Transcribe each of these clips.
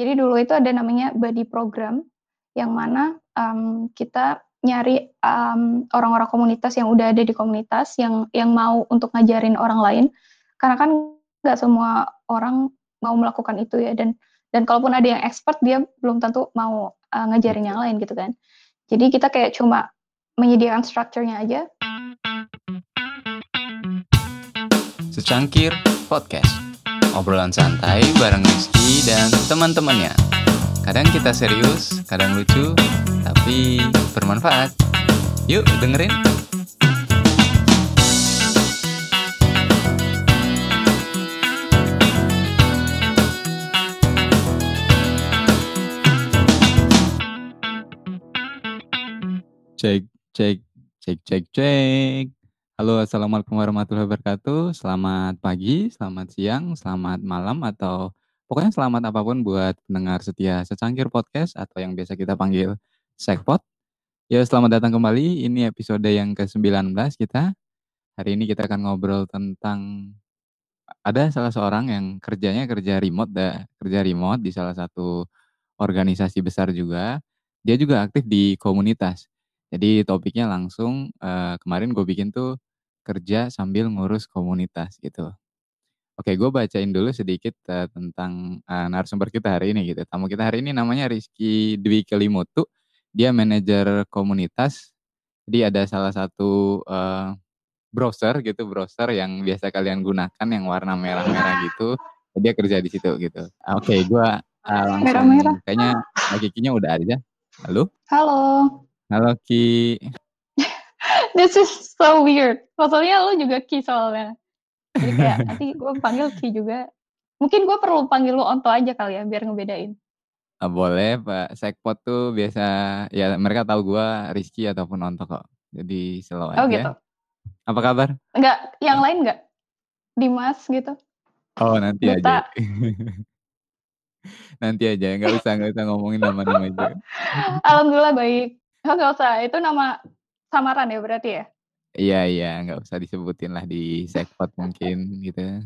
Jadi dulu itu ada namanya buddy program yang mana um, kita nyari um, orang-orang komunitas yang udah ada di komunitas yang yang mau untuk ngajarin orang lain. Karena kan nggak semua orang mau melakukan itu ya dan dan kalaupun ada yang expert dia belum tentu mau uh, ngajarin yang lain gitu kan. Jadi kita kayak cuma menyediakan strukturnya aja. Secangkir Podcast Obrolan santai bareng Rizky dan teman-temannya Kadang kita serius, kadang lucu, tapi bermanfaat. Yuk dengerin. Cek, cek, cek, cek, cek. Halo, assalamualaikum warahmatullahi wabarakatuh. Selamat pagi, selamat siang, selamat malam, atau Pokoknya selamat apa pun buat pendengar setia Secangkir Podcast atau yang biasa kita panggil Sekpot. Ya, selamat datang kembali. Ini episode yang ke-19 kita. Hari ini kita akan ngobrol tentang ada salah seorang yang kerjanya kerja remote, dah, kerja remote di salah satu organisasi besar juga. Dia juga aktif di komunitas. Jadi topiknya langsung uh, kemarin gue bikin tuh kerja sambil ngurus komunitas gitu. Oke, gue bacain dulu sedikit uh, tentang uh, narasumber kita hari ini gitu. Tamu kita hari ini namanya Rizky Dwi Kelimutu. Dia manajer komunitas. Jadi ada salah satu uh, browser gitu, browser yang biasa kalian gunakan yang warna merah-merah gitu. Dia kerja di situ gitu. Oke, okay, gue uh, langsung. Merah-merah. Kayaknya lagi Kinya udah ada. Halo. Halo. Halo Ki. This is so weird. Maksudnya lu juga Ki soalnya. Jadi kayak nanti gue panggil Ki juga. Mungkin gue perlu panggil lu Onto aja kali ya biar ngebedain. Ah, boleh Pak. Sekpot tuh biasa ya mereka tahu gue Rizky ataupun Onto kok. Jadi slow oh, aja. Oh gitu. Apa kabar? Enggak, yang lain enggak? Dimas gitu. Oh nanti Buta. aja. nanti aja, nggak usah nggak usah ngomongin nama-nama itu. Alhamdulillah baik. Oh, nggak usah, itu nama samaran ya berarti ya? Iya iya, nggak usah disebutin lah di Sekpot mungkin gitu.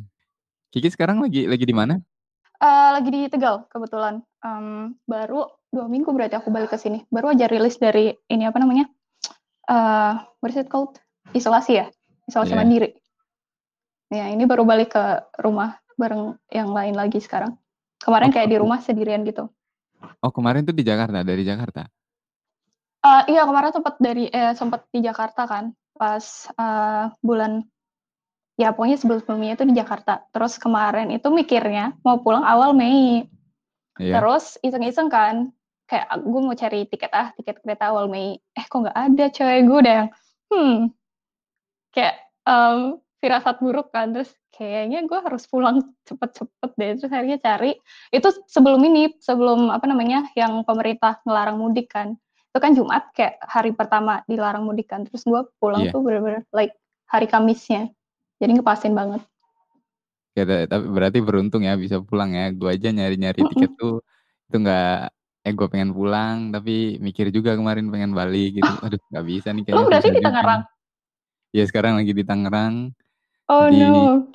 Kiki sekarang lagi lagi di mana? Uh, lagi di Tegal kebetulan. Um, baru dua minggu berarti aku balik ke sini. Baru aja rilis dari ini apa namanya? Uh, what is it called? Isolasi ya? Isolasi yeah. mandiri. Ya, ini baru balik ke rumah bareng yang lain lagi sekarang. Kemarin oh, kayak di rumah sendirian gitu. Oh, kemarin tuh di Jakarta, dari Jakarta? Uh, iya, kemarin sempat dari eh sempat di Jakarta kan pas uh, bulan ya pokoknya sebelum-sebelumnya itu di Jakarta. Terus kemarin itu mikirnya mau pulang awal Mei. Yeah. Terus iseng-iseng kan, kayak gue mau cari tiket ah, tiket kereta awal Mei. Eh kok nggak ada cewek gue udah yang, hmm, kayak um, firasat buruk kan. Terus kayaknya gue harus pulang cepet-cepet deh. Terus akhirnya cari, itu sebelum ini, sebelum apa namanya, yang pemerintah ngelarang mudik kan itu kan Jumat kayak hari pertama dilarang mudik kan terus gue pulang yeah. tuh bener-bener like hari Kamisnya. Jadi ngepasin banget. Ya tapi berarti beruntung ya bisa pulang ya. Gue aja nyari-nyari mm -mm. tiket tuh itu nggak eh gue pengen pulang tapi mikir juga kemarin pengen balik gitu. Aduh nggak bisa nih kayaknya lo berarti di Tangerang? ya sekarang lagi di Tangerang. Oh di... no.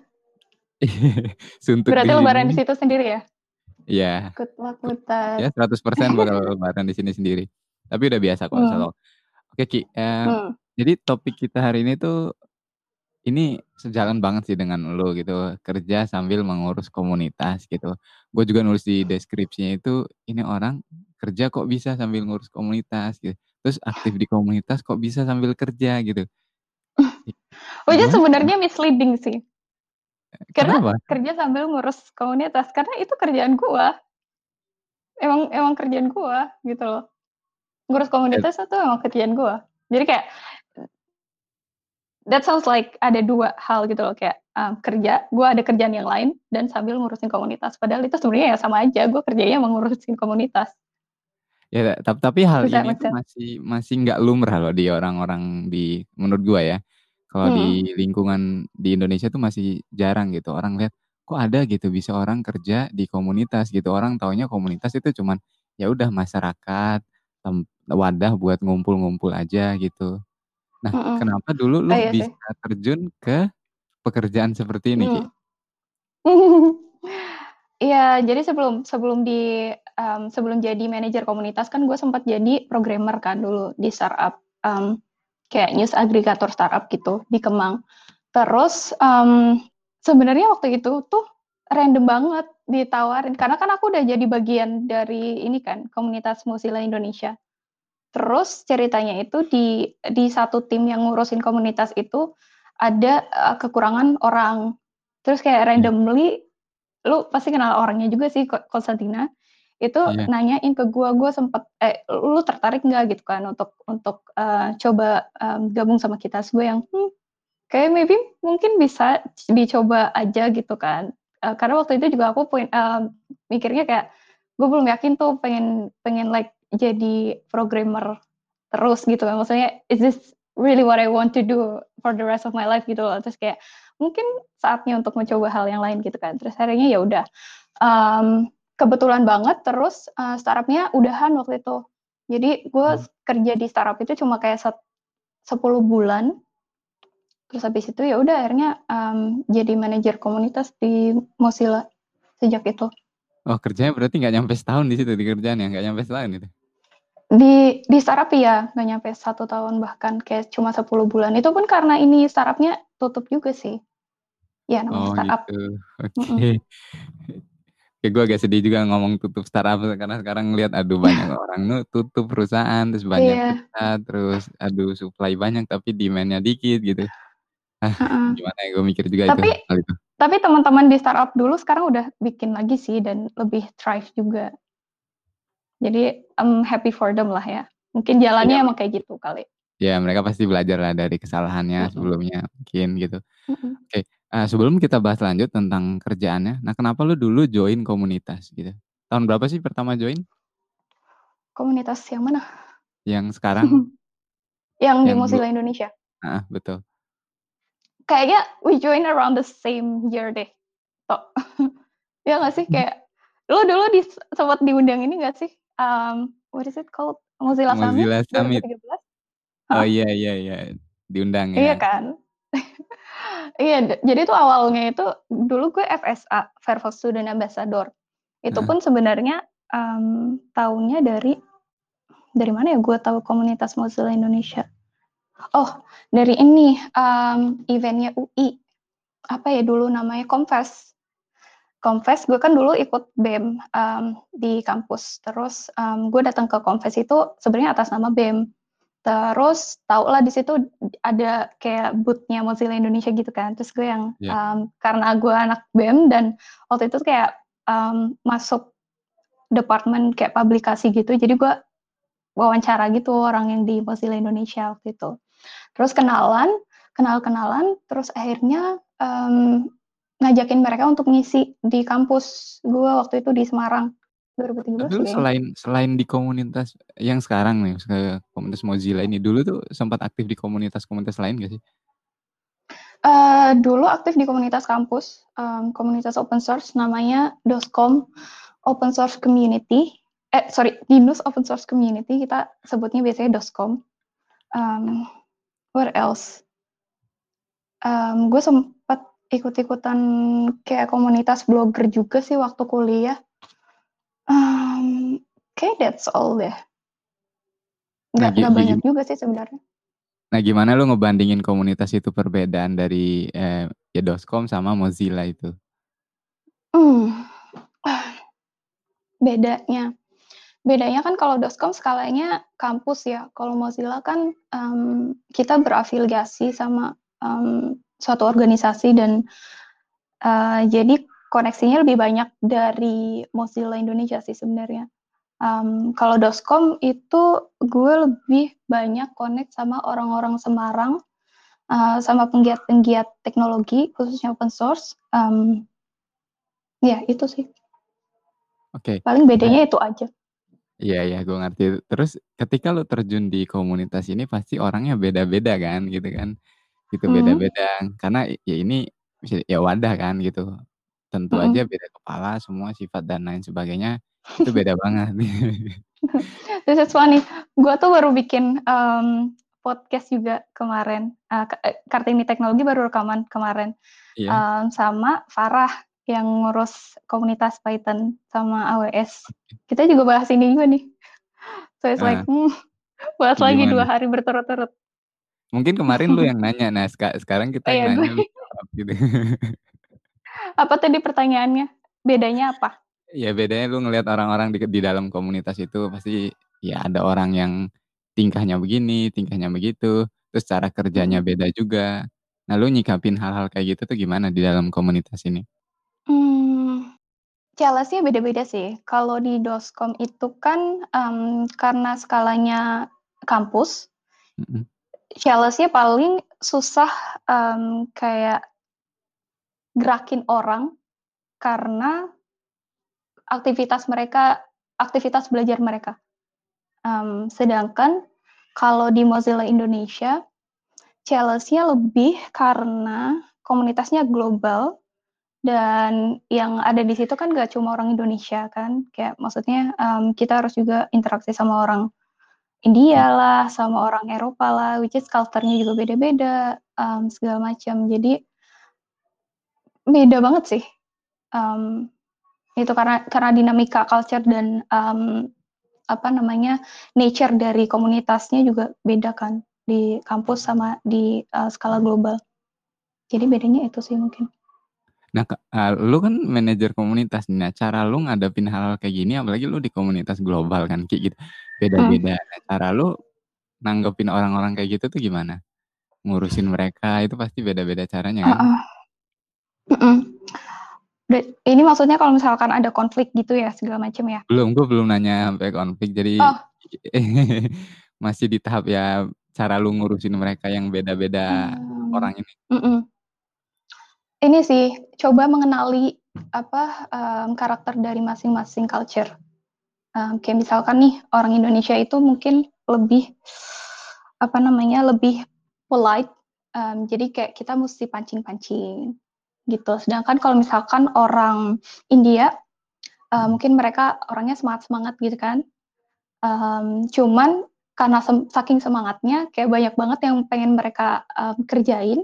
Suntuk berarti lebaran di situ sendiri ya? Iya. That. Ya 100% bakal lebaran di sini sendiri. Tapi udah biasa kok hmm. selalu. Oke Ki, eh, hmm. jadi topik kita hari ini tuh ini sejalan banget sih dengan lo gitu kerja sambil mengurus komunitas gitu. Gue juga nulis di deskripsinya itu ini orang kerja kok bisa sambil ngurus komunitas gitu. Terus aktif di komunitas kok bisa sambil kerja gitu. Which sebenarnya misleading sih. Karena Kenapa? kerja sambil ngurus komunitas karena itu kerjaan gua. Emang emang kerjaan gua gitu loh ngurus komunitas itu emang kerjaan gue jadi kayak that sounds like ada dua hal gitu loh. Kayak um, kerja gue ada kerjaan yang lain dan sambil ngurusin komunitas. Padahal itu sebenarnya ya sama aja gue kerjanya mengurusin komunitas. Ya tapi tapi hal Bisa, ini masih masih nggak lumrah loh di orang-orang di menurut gue ya. Kalau hmm. di lingkungan di Indonesia tuh masih jarang gitu. Orang lihat kok ada gitu bisa orang kerja di komunitas gitu. Orang taunya komunitas itu cuman ya udah masyarakat wadah buat ngumpul-ngumpul aja gitu. Nah, mm -mm. kenapa dulu lu oh, iya bisa terjun ke pekerjaan seperti ini, mm. Ki? Iya, jadi sebelum sebelum di um, sebelum jadi manajer komunitas kan gue sempat jadi programmer kan dulu di startup um, kayak news aggregator startup gitu di Kemang. Terus um, sebenarnya waktu itu tuh random banget ditawarin karena kan aku udah jadi bagian dari ini kan komunitas Mozilla Indonesia. Terus ceritanya itu di di satu tim yang ngurusin komunitas itu ada uh, kekurangan orang. Terus kayak randomly lu pasti kenal orangnya juga sih Konstantina itu Iya. nanyain ke gue gue sempet eh lu tertarik nggak gitu kan untuk untuk uh, coba um, gabung sama kita gue yang hmm, kayak maybe mungkin bisa dicoba aja gitu kan uh, karena waktu itu juga aku poin uh, mikirnya kayak gue belum yakin tuh pengen pengen like jadi programmer terus gitu kan. Maksudnya is this really what I want to do for the rest of my life? gitu loh. Terus kayak mungkin saatnya untuk mencoba hal yang lain gitu kan. Terus akhirnya ya udah um, kebetulan banget terus uh, startupnya udahan waktu itu. Jadi gue hmm. kerja di startup itu cuma kayak set, 10 bulan terus habis itu ya udah akhirnya um, jadi manajer komunitas di Mozilla sejak itu oh kerjanya berarti nggak nyampe setahun di situ di kerjaan ya nggak nyampe setahun itu di di startup ya nggak nyampe satu tahun bahkan kayak cuma 10 bulan itu pun karena ini startupnya tutup juga sih ya namanya oh, startup gitu. oke okay. mm -mm. Kayak gue agak sedih juga ngomong tutup startup karena sekarang ngeliat aduh banyak orang nu tutup perusahaan terus banyak yeah. terus aduh supply banyak tapi demandnya dikit gitu. Ah, gimana ya gue mikir juga Tapi itu hal itu. tapi teman-teman di startup dulu sekarang udah bikin lagi sih dan lebih thrive juga. Jadi I'm happy for them lah ya. Mungkin jalannya Iya. emang kayak gitu kali. Ya mereka pasti belajar lah dari kesalahannya sebelumnya mungkin gitu. Oke, uh, sebelum kita bahas lanjut tentang kerjaannya, nah kenapa lu dulu join komunitas gitu? Tahun berapa sih pertama join? Komunitas yang mana? Yang sekarang? yang di Yang Mozilla dulu. Indonesia. Ah, betul. Kayaknya we join around the same year deh. Tok. ya nggak sih kayak lu dulu di sempat diundang ini nggak sih? Um, what is it called? Mozilla, Mozilla Summit Summit. 2013? Oh iya iya iya, diundang Iya ya. kan? Iya, jadi tuh awalnya itu dulu gue FSA, Fairfax Student Ambassador. Itu Heeh. pun sebenarnya um, tahunnya dari dari mana ya gue tahu komunitas Mozilla Indonesia. Oh, dari ini um, eventnya UI. Apa ya dulu namanya Confess. Confess gue kan dulu ikut BEM um, di kampus. Terus um, gue datang ke Confess itu sebenarnya atas nama BEM. Terus tau lah di situ ada kayak bootnya Mozilla Indonesia gitu kan. Terus gue yang Iya. um, karena gue anak BEM dan waktu itu kayak um, masuk departemen kayak publikasi gitu. Jadi gue wawancara gitu orang yang di Mozilla Indonesia waktu itu. Terus kenalan, kenal-kenalan, terus akhirnya um, ngajakin mereka untuk ngisi di kampus gue waktu itu di Semarang 2013 Tapi lu kayaknya. selain selain di komunitas yang sekarang nih, komunitas Mozilla ini, dulu tuh sempat aktif di komunitas-komunitas lain gak sih? Eh, dulu aktif di komunitas kampus, em, komunitas open source namanya DOSCOM Open Source Community. Eh, sorry, Linux Open Source Community kita sebutnya biasanya DOSCOM. Um, what else? Em, gue sempat ikut-ikutan kayak komunitas blogger juga sih waktu kuliah. Um, kayak that's all deh. Nah, Nggak, gi- nggak gi- banyak juga sih sebenarnya. Nah, gimana lu ngebandingin komunitas itu perbedaan dari eh, ya Doscom sama Mozilla itu? Hmm. Bedanya. Bedanya kan kalau Doscom skalanya kampus ya. Kalau Mozilla kan em, kita berafiliasi sama em, suatu organisasi dan eh, jadi koneksinya lebih banyak dari Mozilla Indonesia sih sebenarnya. Em, kalau Doscom itu gue lebih banyak connect sama orang-orang Semarang, eh, sama penggiat-penggiat teknologi khususnya open source. Em, ya itu sih. Oke, Paling bedanya itu aja. Iya iya gue ngerti. Terus ketika lu terjun di komunitas ini pasti orangnya beda-beda kan, gitu kan? Gitu Hmm. beda-beda. Karena ya ini bisa- ya wadah kan gitu. Tentu Mm-mm. aja beda kepala, semua sifat dan lain sebagainya itu beda banget. This is funny. Gue tuh baru bikin em, podcast juga kemarin. Uh, Kartini Teknologi baru rekaman kemarin Iya. em, sama Farah yang ngurus komunitas Python sama AWS. Kita juga bahas ini juga nih. So it's like, Ah. hmm, bahas lagi Gimana? dua hari berturut-turut. Mungkin kemarin lu yang nanya, nah seka sekarang kita Oh yang iya, nanya gitu. Apa tadi pertanyaannya? Bedanya apa? Ya bedanya lu ngelihat orang-orang di di dalam komunitas itu pasti ya ada orang yang tingkahnya begini, tingkahnya begitu, terus cara kerjanya Mhm. beda juga. Nah, lu nyikapin hal-hal kayak gitu tuh gimana di dalam komunitas ini? Challenge-nya beda-beda sih. Kalau di Doskom itu kan, mmm, karena skalanya kampus Mhm. challenge-nya paling susah, mmm, kayak gerakin orang karena aktivitas mereka aktivitas belajar mereka. Mmm, sedangkan kalau di Mozilla Indonesia, challenge-nya lebih karena komunitasnya global dan yang ada di situ kan nggak cuma orang Indonesia kan, kayak maksudnya, mmm, kita harus juga interaksi sama orang India Oke. lah, sama orang Eropa lah, which is culture-nya juga beda-beda, mmm, segala macam. Jadi beda banget sih, mmm, itu karena karena dinamika culture dan, mmm, apa namanya, nature dari komunitasnya juga beda kan, di kampus sama di, eee, skala global. Jadi bedanya itu sih mungkin. Nah, eee, lu kan manajer komunitas nah cara lu ngadepin hal-hal kayak gini apalagi lu di komunitas global kan kayak gitu, Mmm. beda-beda. Nah, cara lu nanggepin orang-orang kayak gitu tuh gimana? Ngurusin mereka itu pasti beda-beda caranya kan? Heeh. Mhm. Be ini maksudnya kalau misalkan ada konflik gitu ya, segala macam ya? Belum, gua belum nanya sampai konflik, jadi Oh. masih di tahap ya cara lu ngurusin mereka yang beda-beda Mmm, orang ini. mhm. Ini sih, coba mengenali apa, mmm, karakter dari masing-masing culture. Mmm, kayak misalkan nih, orang Indonesia itu mungkin lebih, apa namanya, lebih polite, mmm, jadi kayak kita musti pancing-pancing, gitu. Sedangkan kalau misalkan orang India, eee, mungkin mereka orangnya semangat-semangat gitu kan, mmm, cuman karena sem saking semangatnya kayak banyak banget yang pengen mereka, mmm, kerjain,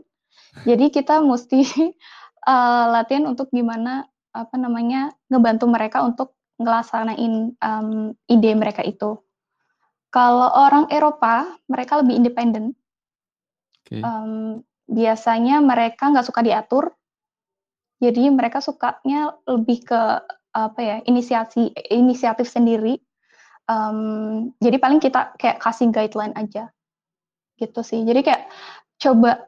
jadi kita musti, eee, latihan untuk gimana, apa namanya, ngebantu mereka untuk ngelaksanain, mmm, ide mereka itu. Kalau orang Eropa, mereka lebih independen. Oke. Mmm, biasanya mereka nggak suka diatur. Jadi mereka sukanya lebih ke, apa ya, inisiasi inisiatif sendiri, mmm, jadi paling kita kayak kasih guideline aja, gitu sih. Jadi kayak coba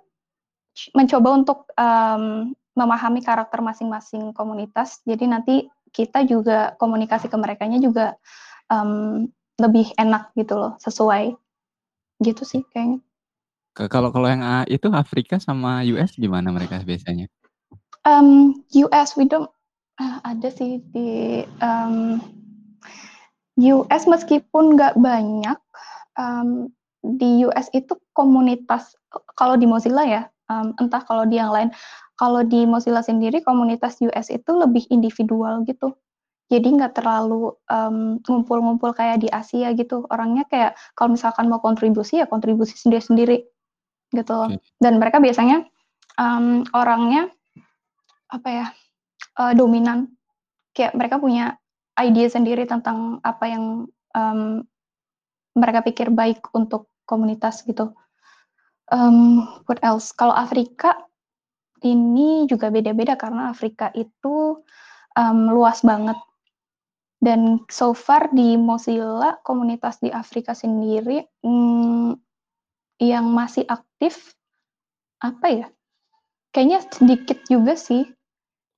mencoba untuk, mmm, memahami karakter masing-masing komunitas, jadi nanti kita juga komunikasi ke merekanya juga, mmm, lebih enak gitu loh, sesuai. Gitu sih kayaknya. Ke kalau kalau yang, eee, itu Afrika sama US gimana mereka biasanya? Mmm, US we don't eee, ada sih di, mmm, US meskipun nggak banyak, mmm, di US itu komunitas kalau di Mozilla ya, mmm, entah kalau di yang lain. Kalau di Mozilla sendiri komunitas US itu lebih individual gitu. Jadi nggak terlalu, ngumpul-ngumpul kayak di Asia gitu, orangnya kayak kalau misalkan mau kontribusi, ya kontribusi sendiri-sendiri, gitu loh. Dan mereka biasanya, mmm, orangnya, apa ya, eee, dominan, kayak mereka punya ide sendiri tentang apa yang, mmm, mereka pikir baik untuk komunitas gitu. Mmm, what else, kalau Afrika, ini juga beda-beda karena Afrika itu, mmm, luas banget. Dan so far di Mozilla, komunitas di Afrika sendiri, mmm, yang masih aktif, apa ya, kayaknya sedikit juga sih.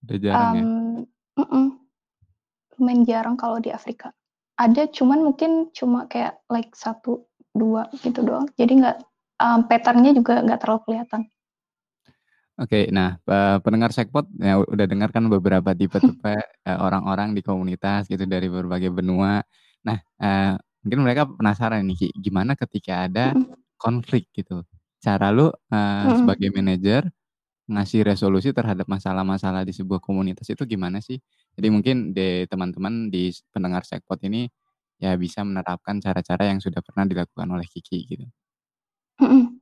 Udah jarang ya? Mmm, mhm. Lumayan jarang kalau di Afrika. Ada cuman mungkin cuma kayak like 1, 2 gitu doang. Jadi nggak mmm, pattern-nya juga nggak terlalu kelihatan. Oke, nah, eee, pendengar Jackpot ya udah dengar kan beberapa tipe-tipe, eee, orang-orang di komunitas gitu dari berbagai benua. Nah, eee, mungkin mereka penasaran nih, Ki, gimana ketika ada konflik gitu? Cara lu, eee, sebagai manajer ngasih resolusi terhadap masalah-masalah di sebuah komunitas itu gimana sih? Jadi mungkin di teman-teman di pendengar Jackpot ini ya bisa menerapkan cara-cara yang sudah pernah dilakukan oleh Kiki gitu. Mmm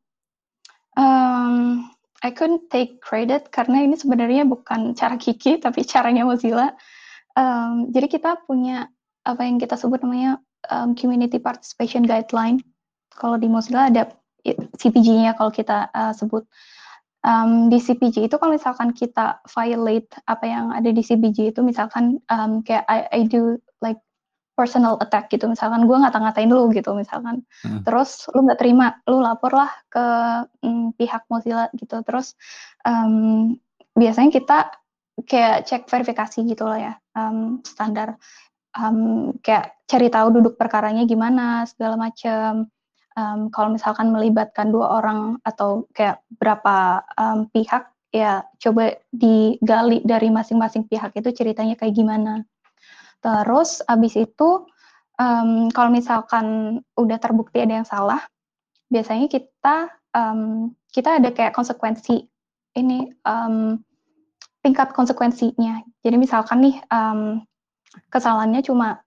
I couldn't take credit karena ini sebenarnya bukan cara Kiki tapi caranya Mozilla. Um, jadi kita punya apa yang kita sebut namanya um, Community Participation Guideline. Kalau di Mozilla ada CPG-nya kalau kita uh, sebut. Um, di CPG itu kalau misalkan kita violate apa yang ada di CPG itu misalkan um, kayak I, I do like personal attack gitu. Misalkan gue ngata-ngatain lu gitu misalkan. Hmm. terus lu nggak terima lu lapor lah ke mm, pihak Mozilla gitu. Terus um, biasanya kita kayak cek verifikasi gitu lah ya um, standar. Um, kayak cari tahu duduk perkaranya gimana segala macam um, kalau misalkan melibatkan dua orang atau kayak berapa um, pihak ya coba digali dari masing-masing pihak itu ceritanya kayak gimana Terus abis itu um, kalau misalkan udah terbukti ada yang salah, biasanya kita um, kita ada kayak konsekuensi ini um, tingkat konsekuensinya. Jadi misalkan nih um, kesalahannya cuma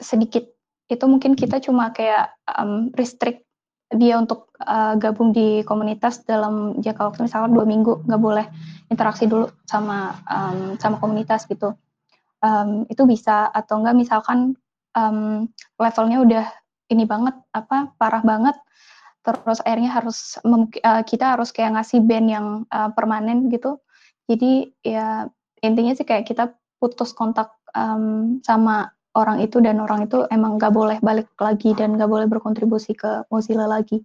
sedikit, itu mungkin kita cuma kayak um, restrict dia untuk uh, gabung di komunitas dalam jangka waktu misalkan dua minggu nggak boleh interaksi dulu sama um, sama komunitas gitu um, itu bisa atau enggak misalkan um, levelnya udah ini banget apa parah banget terus akhirnya harus uh, kita harus kayak ngasih band yang uh, permanen gitu. Jadi ya intinya sih kayak kita putus kontak um, sama orang itu dan orang itu emang nggak boleh balik lagi dan nggak boleh berkontribusi ke Mozilla lagi.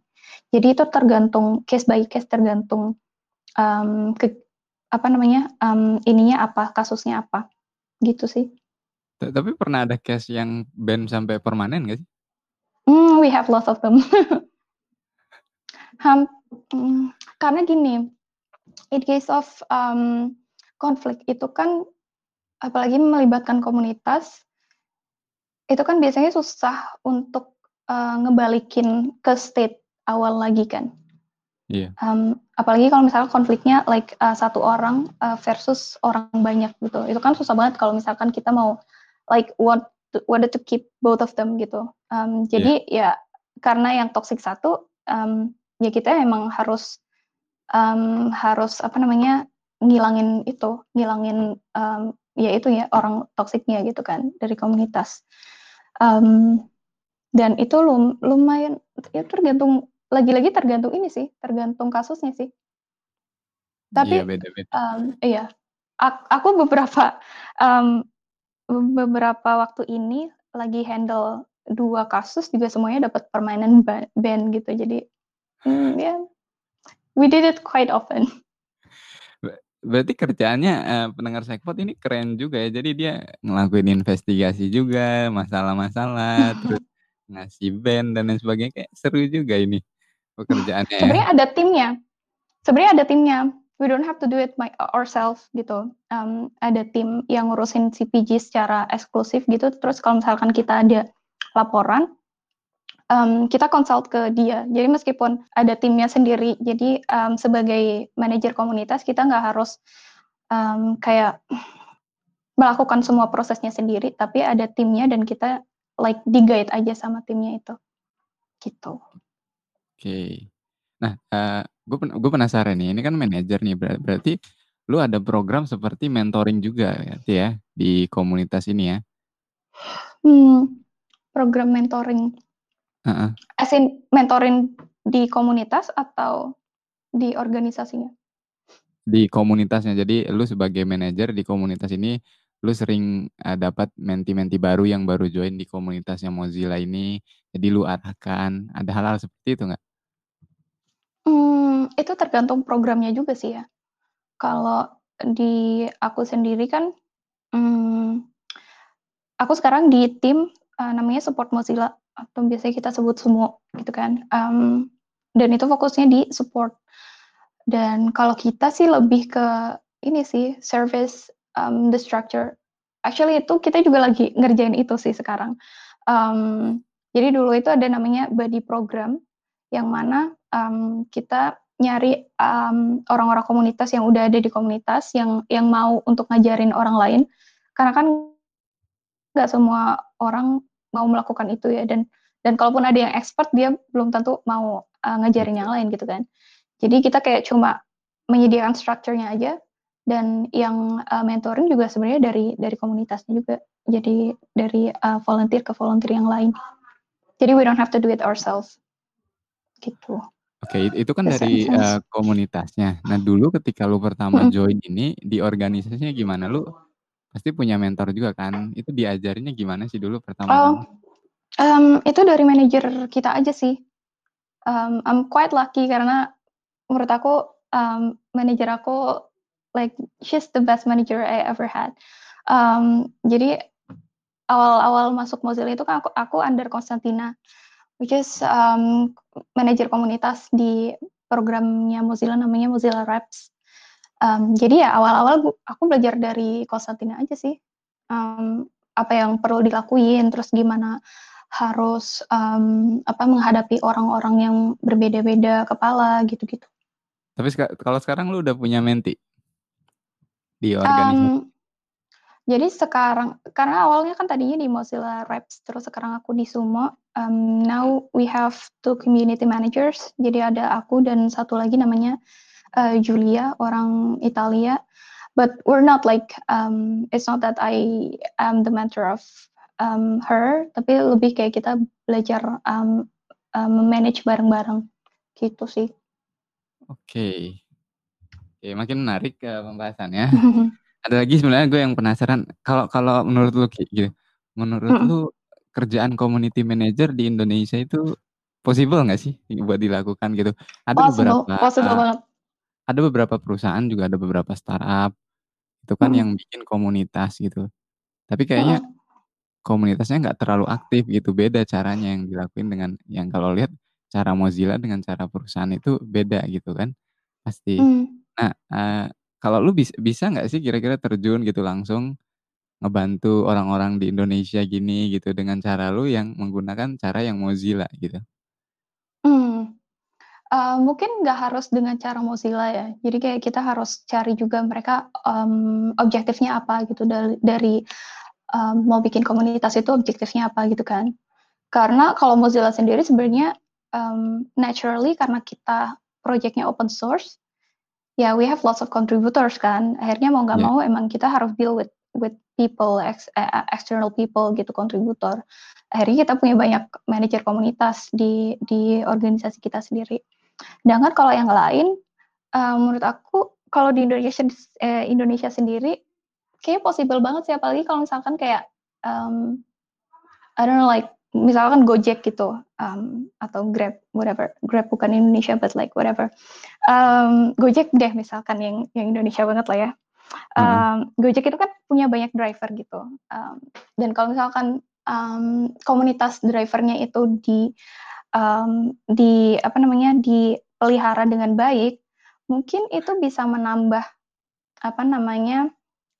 Jadi itu tergantung case by case tergantung um, ke apa namanya um, ininya apa kasusnya apa Gitu sih. Tapi pernah ada case yang band sampai permanen gak sih? Hmm, we have lots of them. um, mm, karena gini, in case of um, konflik itu kan apalagi melibatkan komunitas, itu kan biasanya susah untuk uh, ngebalikin ke state awal lagi kan. Iya. Um, apalagi kalau misalnya konfliknya like uh, satu orang uh, versus orang banyak gitu. Itu kan susah banget kalau misalkan kita mau like what to, what to keep both of them gitu. Um, jadi yeah. ya karena yang toxic satu um, ya kita emang harus um, harus apa namanya ngilangin itu, ngilangin um, ya itu ya orang toksiknya gitu kan dari komunitas. Um, dan itu lum, lumayan ya tergantung lagi-lagi tergantung ini sih, tergantung kasusnya sih. Tapi, Iya, beda-beda. Um, iya, aku beberapa um, beberapa waktu ini lagi handle dua kasus juga semuanya dapat permainan band gitu. Jadi, hmm, ya, yeah, we did it quite often. berarti kerjaannya, uh, pendengar Sekpot ini keren juga ya. Jadi dia ngelakuin investigasi juga, masalah-masalah, terus ngasih band dan lain sebagainya, kayak seru juga ini pekerjaannya ya? Sebenarnya ada timnya. Sebenarnya ada timnya. We don't have to do it by ourselves gitu. Um, ada tim yang ngurusin CPG secara eksklusif gitu. Terus kalau misalkan kita ada laporan, um, kita consult ke dia. Jadi meskipun ada timnya sendiri, jadi um, sebagai manajer komunitas kita nggak harus um, kayak melakukan semua prosesnya sendiri, tapi ada timnya dan kita like di guide aja sama timnya itu, gitu. Oke. Nah, uh, gue gue penasaran nih, ini kan manajer nih, ber berarti lu ada program seperti mentoring juga berarti ya, di komunitas ini ya? Hmm, program mentoring. Heeh. As in mentoring di komunitas atau di organisasinya? Di komunitasnya. Jadi lu sebagai manajer di komunitas ini, lu sering, uh, dapat menti-menti baru yang baru join di komunitasnya Mozilla ini, jadi lu arahkan, ada hal-hal seperti itu nggak? Hmm, itu tergantung programnya juga sih ya. Kalau di aku sendiri kan, hmm, aku sekarang di tim, uh, namanya support Mozilla atau biasanya kita sebut semua gitu kan, um, dan itu fokusnya di support. Dan kalau kita sih lebih ke ini sih, service, um, the structure. Actually itu kita juga lagi ngerjain itu sih sekarang. Um, jadi dulu itu ada namanya body program, yang mana um, kita nyari um, orang-orang komunitas yang udah ada di komunitas yang yang mau untuk ngajarin orang lain karena kan nggak semua orang mau melakukan itu ya dan dan kalaupun ada yang expert dia belum tentu mau uh, ngajarin yang lain gitu kan jadi kita kayak cuma menyediakan strukturnya aja dan yang, eee, mentoring juga sebenarnya dari dari komunitasnya juga. Jadi dari, eee, volunteer ke volunteer yang lain. Jadi we don't have to do it ourselves. Gitu. Oke, itu kan dari, eee, komunitasnya. Nah, dulu ketika lu pertama join ini, di organisasinya gimana? Lu pasti punya mentor juga kan? Itu diajarinnya gimana sih dulu pertama-tama? Oh, mmm, itu dari manajer kita aja sih. Mmm, I'm quite lucky karena menurut aku, mmm, manajer aku like she's the best manager I ever had. Mmm, jadi awal-awal masuk Mozilla itu kan aku aku under Konstantina, which is, mmm, manajer komunitas di programnya Mozilla namanya Mozilla Reps. Mmm, jadi ya awal-awal aku belajar dari Konstantina aja sih. Mmm, apa yang perlu dilakuin, terus gimana harus, mmm, apa, menghadapi orang-orang yang berbeda-beda kepala, gitu-gitu. Tapi kalau sekarang lu udah punya menti? Di organisasi? Mmm, jadi sekarang karena awalnya kan tadinya di Mozilla Reps, terus sekarang aku di Sumo, mmm, now we have 2 community managers. Jadi ada aku dan satu lagi namanya, eee, Julia, orang Italia. But we're not like, mmm, it's not that I am the mentor of, mmm, her, tapi lebih kayak kita belajar, mmm, eee, me-manage bareng-bareng, gitu sih. Oke. Oke, makin menarik, eee, pembahasannya. Ada lagi sebenarnya gue yang penasaran, kalau kalau menurut lu gitu, menurut Mhm. lu kerjaan community manager di Indonesia itu possible nggak sih buat dilakukan gitu? Ada Possible beberapa, possible eee, banget. ada beberapa perusahaan juga ada beberapa startup, itu kan Mhm. yang bikin komunitas gitu. Tapi kayaknya Mhm. komunitasnya nggak terlalu aktif gitu, beda caranya yang dilakuin dengan yang kalau lihat cara Mozilla dengan cara perusahaan itu beda gitu kan, pasti. Mmm. Nah, eee, kalau lu bis bisa nggak sih kira-kira terjun gitu langsung ngebantu orang-orang di Indonesia gini gitu dengan cara lu yang menggunakan cara yang Mozilla gitu? Mmm, eee, mungkin nggak harus dengan cara Mozilla ya. Jadi kayak kita harus cari juga mereka, mmm, objektifnya apa gitu dal dari, eee, mau bikin komunitas itu objektifnya apa gitu kan. Karena kalau Mozilla sendiri sebenarnya, mmm, naturally karena kita projeknya open source, ya we have lots of contributors kan. Akhirnya mau nggak Iya. mau emang kita harus deal with with people, ex e e external people gitu, kontributor. Akhirnya kita punya banyak manajer komunitas di di organisasi kita sendiri. Sedangkan kalau yang lain, eee, menurut aku kalau di Indonesia eee, Indonesia sendiri kayaknya possible banget sih, apalagi kalau misalkan kayak, mmm, I don't know like misalkan Gojek gitu, mmm, atau Grab, whatever. Grab bukan Indonesia but like whatever. Mmm, Gojek deh misalkan yang yang Indonesia banget lah ya. Mmm, Gojek itu kan punya banyak driver gitu, mmm, dan kalau misalkan, mmm, komunitas driver-nya itu di, mmm, di apa namanya, dipelihara dengan baik, mungkin itu bisa menambah apa namanya,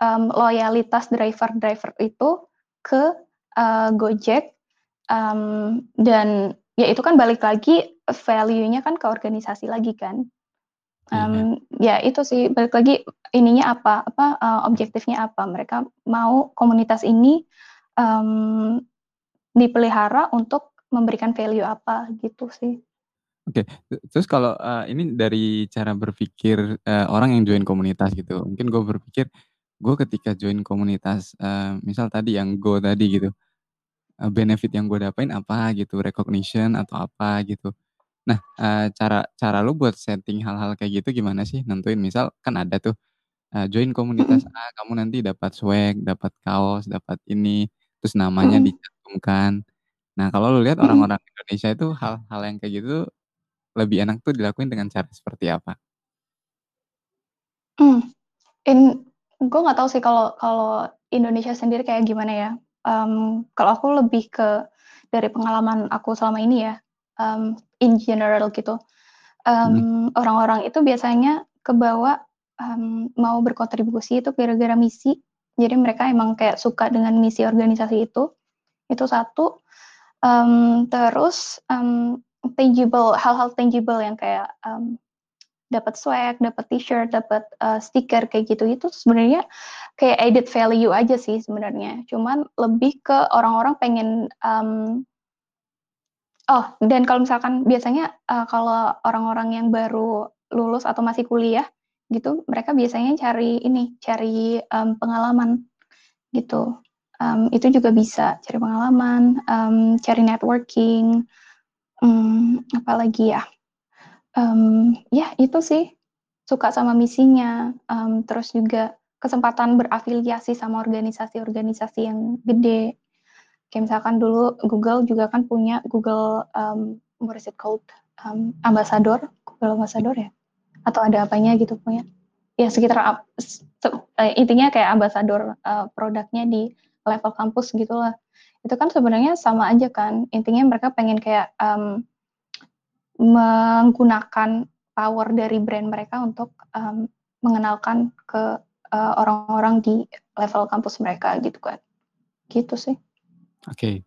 mmm, loyalitas driver-driver itu ke, eee, Gojek, mmm, dan ya itu kan balik lagi value-nya kan ke organisasi lagi kan. Mmm, ya itu sih balik lagi ininya apa, apa, eee, objektifnya apa. Mereka mau komunitas ini, mmm, dipelihara untuk memberikan value apa, gitu sih. Oke, te terus kalau, eee, ini dari cara berpikir, eee, orang yang join komunitas gitu, mungkin gue berpikir, gue ketika join komunitas, eee, misal tadi yang Go tadi gitu, eee, benefit yang gue dapain apa gitu, recognition atau apa gitu. Nah, eee, cara cara lu buat setting hal-hal kayak gitu gimana sih? Nentuin misal kan ada tuh, eee, join komunitas Mhm. A, kamu nanti dapat swag, dapat kaos, dapat ini, terus namanya Mhm. dicantumkan. Nah, kalau lu lihat Mhm. orang-orang Indonesia itu hal-hal yang kayak gitu lebih enak tuh dilakuin dengan cara seperti apa? Mmm, in gue nggak tahu sih kalau kalau Indonesia sendiri kayak gimana ya. Mmm, kalau aku lebih ke dari pengalaman aku selama ini ya, mmm, in general gitu, Mhm. mmm, orang-orang itu biasanya kebawa, mmm, mau berkontribusi itu gara-gara misi. Jadi mereka emang kayak suka dengan misi organisasi itu, itu satu. Mmm, terus, mmm, tangible, hal-hal tangible yang kayak, mmm, dapat swag, dapat T-shirt, dapat, eee, stiker kayak gitu, itu sebenarnya kayak added value aja sih sebenarnya. Cuman lebih ke orang-orang pengen, mmm oh, dan kalau misalkan biasanya, eee, kalau orang-orang yang baru lulus atau masih kuliah, gitu, mereka biasanya cari ini, cari, mmm, pengalaman gitu. Um, itu juga bisa cari pengalaman, um, cari networking, um, apalagi ya, um, ya itu sih, suka sama misinya, um, terus juga kesempatan berafiliasi sama organisasi-organisasi yang gede. Kayak misalkan dulu Google juga kan punya Google, um, what is um, ambassador, Google Ambassador ya? Atau ada apanya gitu punya. Ya sekitar eh, intinya kayak ambassador, uh, produknya di level kampus gitulah. Itu kan sebenarnya sama aja kan, intinya mereka pengen kayak, um, menggunakan power dari brand mereka untuk, um, mengenalkan ke, uh, orang-orang di level kampus mereka gitu kan. Gitu sih. Oke.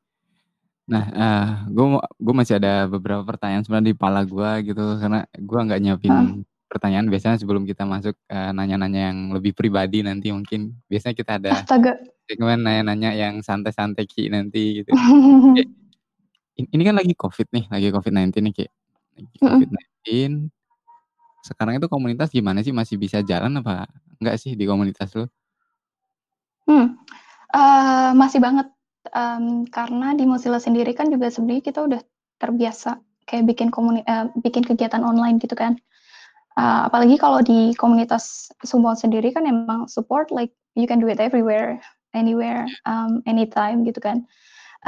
Nah, uh, gue mau gue masih ada beberapa pertanyaan sebenarnya di kepala gue gitu, karena gue nggak nyiapin Heeh. pertanyaan biasanya sebelum kita masuk, eee, nanya-nanya yang lebih pribadi nanti mungkin biasanya kita ada Astaga. segmen nanya-nanya yang santai-santai Ki nanti gitu. Ini kan lagi Covid nih, lagi COVID-19 nih Ki, lagi Mhm. COVID-19. Sekarang itu komunitas gimana sih, masih bisa jalan apa enggak sih di komunitas lu? Hmm, eee, masih banget, mmm, karena di Mozilla sendiri kan juga sebenarnya kita udah terbiasa kayak bikin komuni eee, bikin kegiatan online gitu kan. Eee, apalagi kalau di komunitas Sumo sendiri kan emang support like you can do it everywhere, anywhere, um, anytime gitu kan.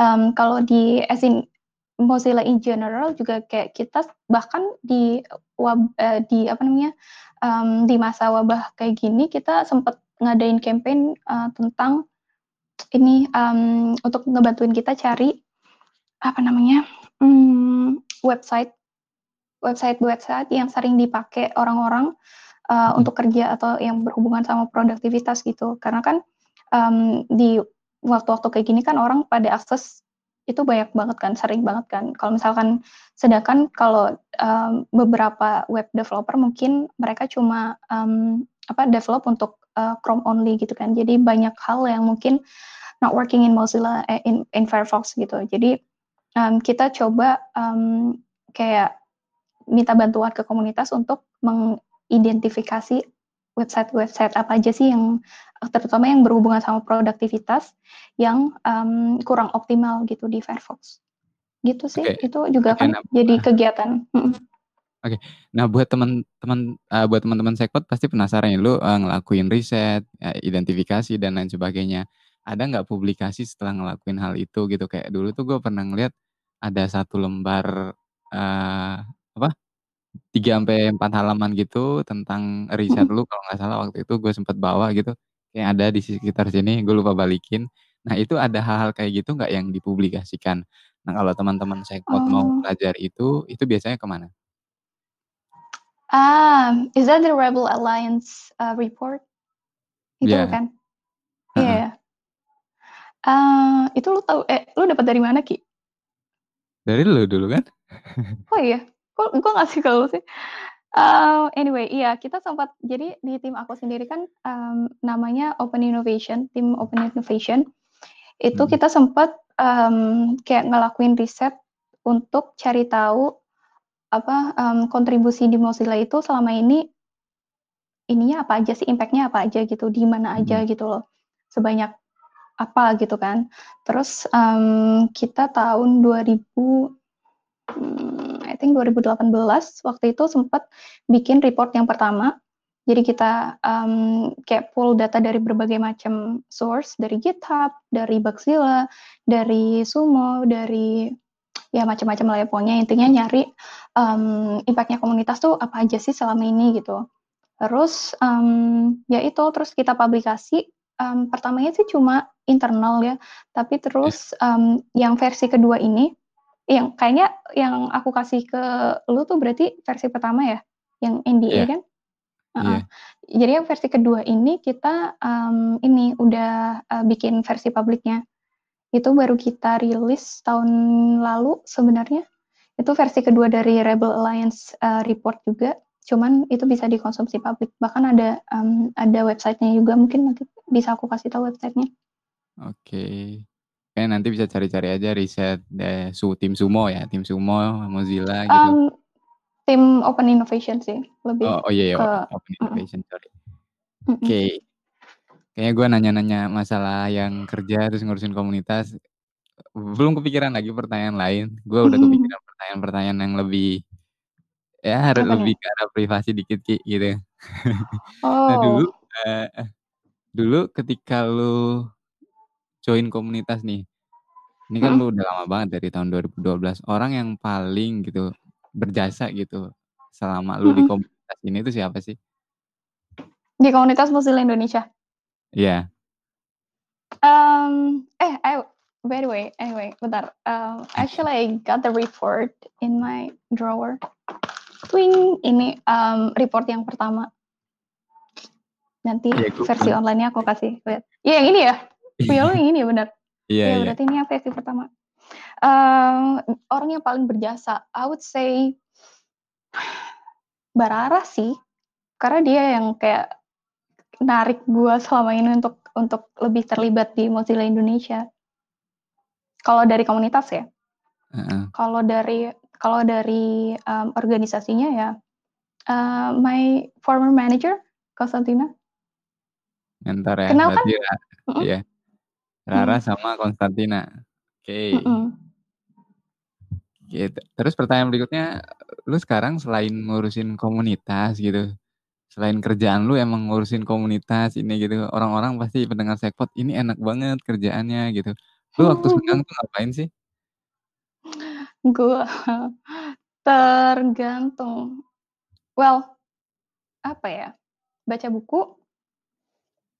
Mmm, kalau di as in Mozilla in general juga kayak kita bahkan di wab eee, di apa namanya, mmm, di masa wabah kayak gini kita sempet ngadain campaign, eee, tentang ini, mmm, untuk ngebantuin kita cari, apa namanya, mmm, website website-website yang sering dipakai orang-orang, Mhm. untuk kerja atau yang berhubungan sama produktivitas gitu. Karena kan, mmm, di waktu-waktu kayak gini kan orang pada akses itu banyak banget kan, sering banget kan. Kalau misalkan sedangkan kalau, mmm, beberapa web developer mungkin mereka cuma, mmm, apa, develop untuk, eee, Chrome only gitu kan. Jadi banyak hal yang mungkin not working in Mozilla eh, in in Firefox gitu. Jadi, mmm, kita coba, mmm, kayak minta bantuan ke komunitas untuk mengidentifikasi website-website apa aja sih yang terutama yang berhubungan sama produktivitas yang, mmm, kurang optimal gitu di Firefox. Gitu sih, Oke, itu juga kan nah jadi kegiatan. Oke. Nah buat temen-temen eee, buat temen-temen sekot pasti penasaran ya, lu, eee, ngelakuin riset, eee, identifikasi dan lain sebagainya. Ada nggak publikasi setelah ngelakuin hal itu gitu? Kayak dulu tuh gue pernah ngeliat ada 1 lembar, eee, apa, 3 sampai 4 halaman gitu tentang riset lu kalau nggak salah waktu itu gue sempet bawa gitu, kayak ada di sekitar sini, gue lupa balikin. Nah itu ada hal-hal kayak gitu nggak yang dipublikasikan? Nah kalau teman-teman sekot mau Oh. pelajari itu, itu biasanya ke mana? Ah, is that the Rebel Alliance, eee, report? Itu Iya. bukan? Iya Heeh. ya. Eee, itu lu tahu eh, lu dapet dari mana, Ki? Dari lu dulu kan? Oh iya? Kok gua ngasih ke lu sih? Eee, anyway, iya kita sempat jadi di tim aku sendiri kan, mmm, namanya Open Innovation, tim Open Innovation. Itu Mhm. kita sempet, mmm, kayak ngelakuin riset untuk cari tahu, apa, mmm, kontribusi di Mozilla itu selama ini ininya apa aja sih, impact-nya apa aja gitu, di mana aja gitu loh, sebanyak apa gitu kan. Terus, mmm, kita tahun 2000, mmm, I think 2018 waktu itu sempet bikin report yang pertama. Jadi kita, mmm, kayak pool data dari berbagai macam source, dari GitHub, dari Bugzilla, dari Sumo, dari ya macam-macam lah ya, pokoknya intinya nyari, mmm, impact-nya komunitas tuh apa aja sih selama ini gitu. Terus, mmm, ya itu, terus kita publikasi, mmm, pertamanya sih cuma internal ya, tapi terus, mmm, yang versi kedua ini, yang kayaknya yang aku kasih ke lu tuh berarti versi pertama ya? Yang NDA Iya. kan? Heeh. Iya. Jadi yang versi kedua ini kita, mmm, ini udah, eee, bikin versi publiknya. Itu baru kita rilis tahun lalu sebenarnya. Itu versi kedua dari Rebel Alliance, eee, report juga, cuman itu bisa dikonsumsi publik. Bahkan ada, mmm, ada website-nya juga, mungkin nanti bisa aku kasih tahu website-nya. Oke. Kayaknya nanti bisa cari-cari aja riset de su tim Sumo ya, tim Sumo, Mozilla gitu. Mmm tim open innovation sih, lebih Oh oh, iya iya, ke open innovation, sorry. Mhm. Oke. Kayaknya gue nanya-nanya masalah yang kerja terus ngurusin komunitas, belum kepikiran lagi pertanyaan lain. Gue udah kepikiran pertanyaan-pertanyaan yang lebih ya harus Apa lebih nih? ke arah privasi dikit, Ki, gitu. Nah dulu, Oh. eee, dulu ketika lu join komunitas nih, ini kan Mhm. lu udah lama banget dari tahun 2012, orang yang paling gitu berjasa gitu selama lu di Mhm. komunitas ini tuh siapa sih? Di komunitas Mozilla Indonesia? Iya. Mmm, eh, ayo by the way, anyway, bentar, eee, actually I got the report in my drawer. Ini, mmm, report yang pertama. Nanti Iya, gue versi belum online-nya aku kasih lihat. Iya yang ini ya? Punya lu yang ini ya, bener? Iya Iya iya. berarti ini yang versi pertama. Eee, orang yang paling berjasa, I would say Mbak sih, karena dia yang kayak narik gua selama ini untuk untuk lebih terlibat di Mozilla Indonesia. Kalau dari komunitas ya. Heeh. Kalau dari kalau dari, mmm, organisasinya ya, eee, my former manager, Konstantina. Mentor ya, Kenal kan? Mhm. iya. Rara sama Konstantina, oke. Mhm. Gitu. Terus pertanyaan berikutnya, lu sekarang selain ngurusin komunitas gitu, selain kerjaan lu emang ngurusin komunitas ini gitu, orang-orang pasti pendengar Sekpot, "Ini enak banget kerjaannya," gitu. Lu waktu senggang tuh ngapain sih? Gua tergantung. Well, apa ya, baca buku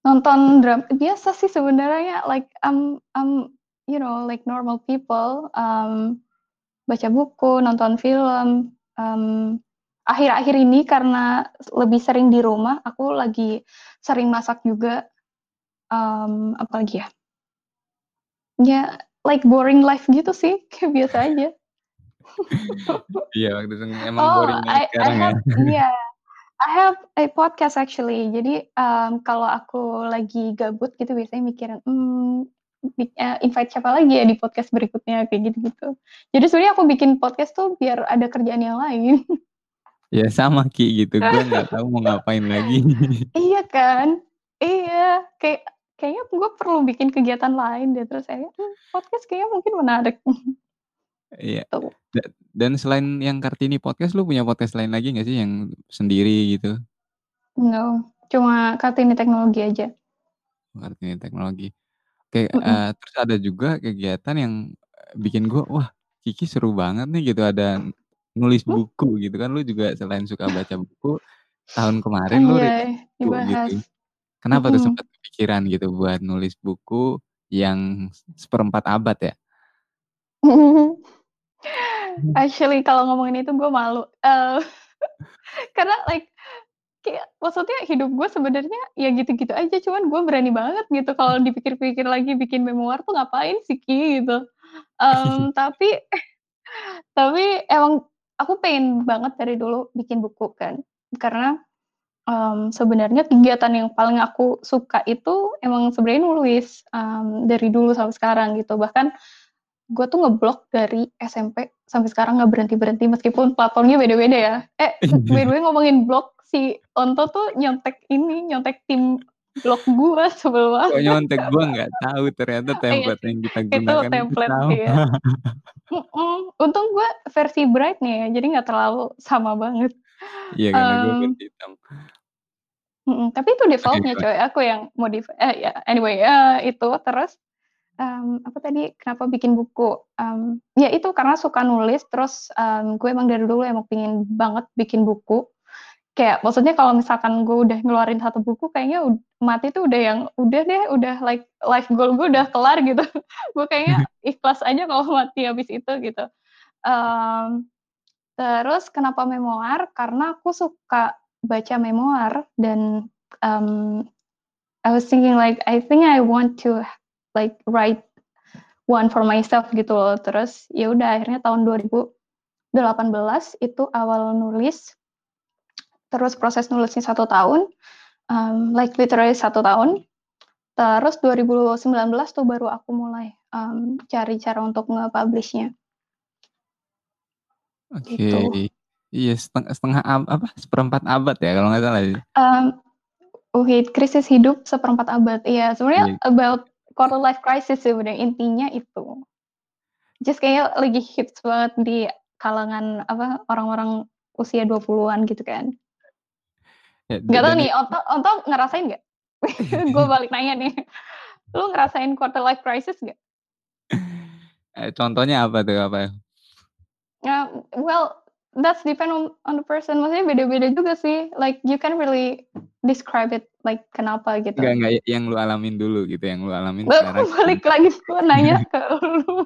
nonton dram biasa sih sebenarnya like, mmm mmm, you know, like normal people, mmm, baca buku, nonton film, mmm, akhir-akhir ini karena lebih sering di rumah, aku lagi sering masak juga, mmm, apalagi ya? Ya, like boring life gitu sih, kayak biasa aja. Iya, waktu senggang emang Oh, boring I I sekarang ya. have iya, I have a podcast actually. Jadi, mmm, kalau aku lagi gabut gitu biasanya mikirin, bik eee, invite siapa lagi ya di podcast berikutnya, kayak gitu-gitu. Jadi sebenarnya aku bikin podcast tuh biar ada kerjaan yang lain. Ya sama, Ki, gitu, gue nggak tahu mau ngapain lagi. Iya kan? Iya, kayak kayaknya gue perlu bikin kegiatan lain deh, terus akhirnya, mmm, podcast kayaknya mungkin menarik. Iya. Tuh. Dan selain yang Kartini Podcast, lu punya podcast lain lagi nggak sih yang sendiri gitu? No, cuma Kartini Teknologi aja. Kartini Teknologi. Oke, Mhm. eee, terus ada juga kegiatan yang, bikin gue, "Wah, Kiki seru banget nih," gitu, ada nulis buku gitu kan, lu juga selain suka baca buku, tahun kemarin lu rilis Anjay, buku gitu. Kenapa tuh Mhm. sempet kepikiran gitu buat nulis buku yang seperempat abad ya? Actually kalau ngomongin itu gue malu, eee, karena like kayak maksudnya hidup gue sebenarnya ya gitu-gitu aja, cuman gue berani banget gitu kalau dipikir-pikir lagi bikin memoir tuh ngapain sih, Ki, gitu. Mmm, tapi tapi emang aku pengen banget dari dulu bikin buku kan, karena, mmm, sebenarnya kegiatan yang paling aku suka itu emang sebenarnya nulis, mmm, dari dulu sampai sekarang gitu. Bahkan gue tuh ngeblog dari SMP sampai sekarang nggak berhenti-berhenti meskipun platformnya beda-beda ya. Eh, by the way ngomongin blog, si Onto tuh nyontek ini, nyontek tim blog gue sebel Kok banget. nyontek? Gue nggak tahu ternyata Iya template yang kita itu gunakan itu template, iya. Mhm, untung gue versi Bright nih ya, jadi nggak terlalu sama banget. Iya, karena gue Mmm versi hitam. Tapi itu default-nya gimana? coy, aku yang modif eh, ya anyway, eee, itu terus, mmm, apa tadi, kenapa bikin buku, mmm, ya itu karena suka nulis terus, mmm, gue emang dari dulu emang pengen banget bikin buku. Kayak maksudnya kalau misalkan gue udah ngeluarin 1 buku kayaknya mati tuh udah yang udah deh, udah like life goal gue udah kelar gitu. Gue kayaknya ikhlas aja kalau mati habis itu gitu. Mmm, terus kenapa memoir, karena aku suka baca memoir dan, mmm, I was thinking like, I think I want to like write one for myself gitu loh. Terus ya udah akhirnya tahun 2018 itu awal nulis. Terus proses nulisnya 1 tahun, mmm, like literally 1 tahun. Terus 2019 tuh baru aku mulai, mmm, cari cara untuk nge-publish-nya. Oke. Gitu. Iya, seteng setengah ab apa, seperempat abad ya kalau nggak salah ya? Um, krisis hidup seperempat abad. Iya, sebenarnya Iya. about quarter life crisis sebenarnya intinya itu. Just kayak lagi hits banget di kalangan apa, orang-orang usia 20-an gitu kan. Tahu dan nih, itu Otto Otto ngerasain nggak? Gue balik nanya nih. Lu ngerasain quarter life crisis nggak? Eh, contohnya apa tuh, apa? Ya, well, that's depend on on the person, maksudnya beda-beda juga sih, like you can't really describe it like kenapa gitu. enggak, yang lu alamin dulu gitu, yang lu alamin Lah sekarang balik lagi gue nanya ke elu.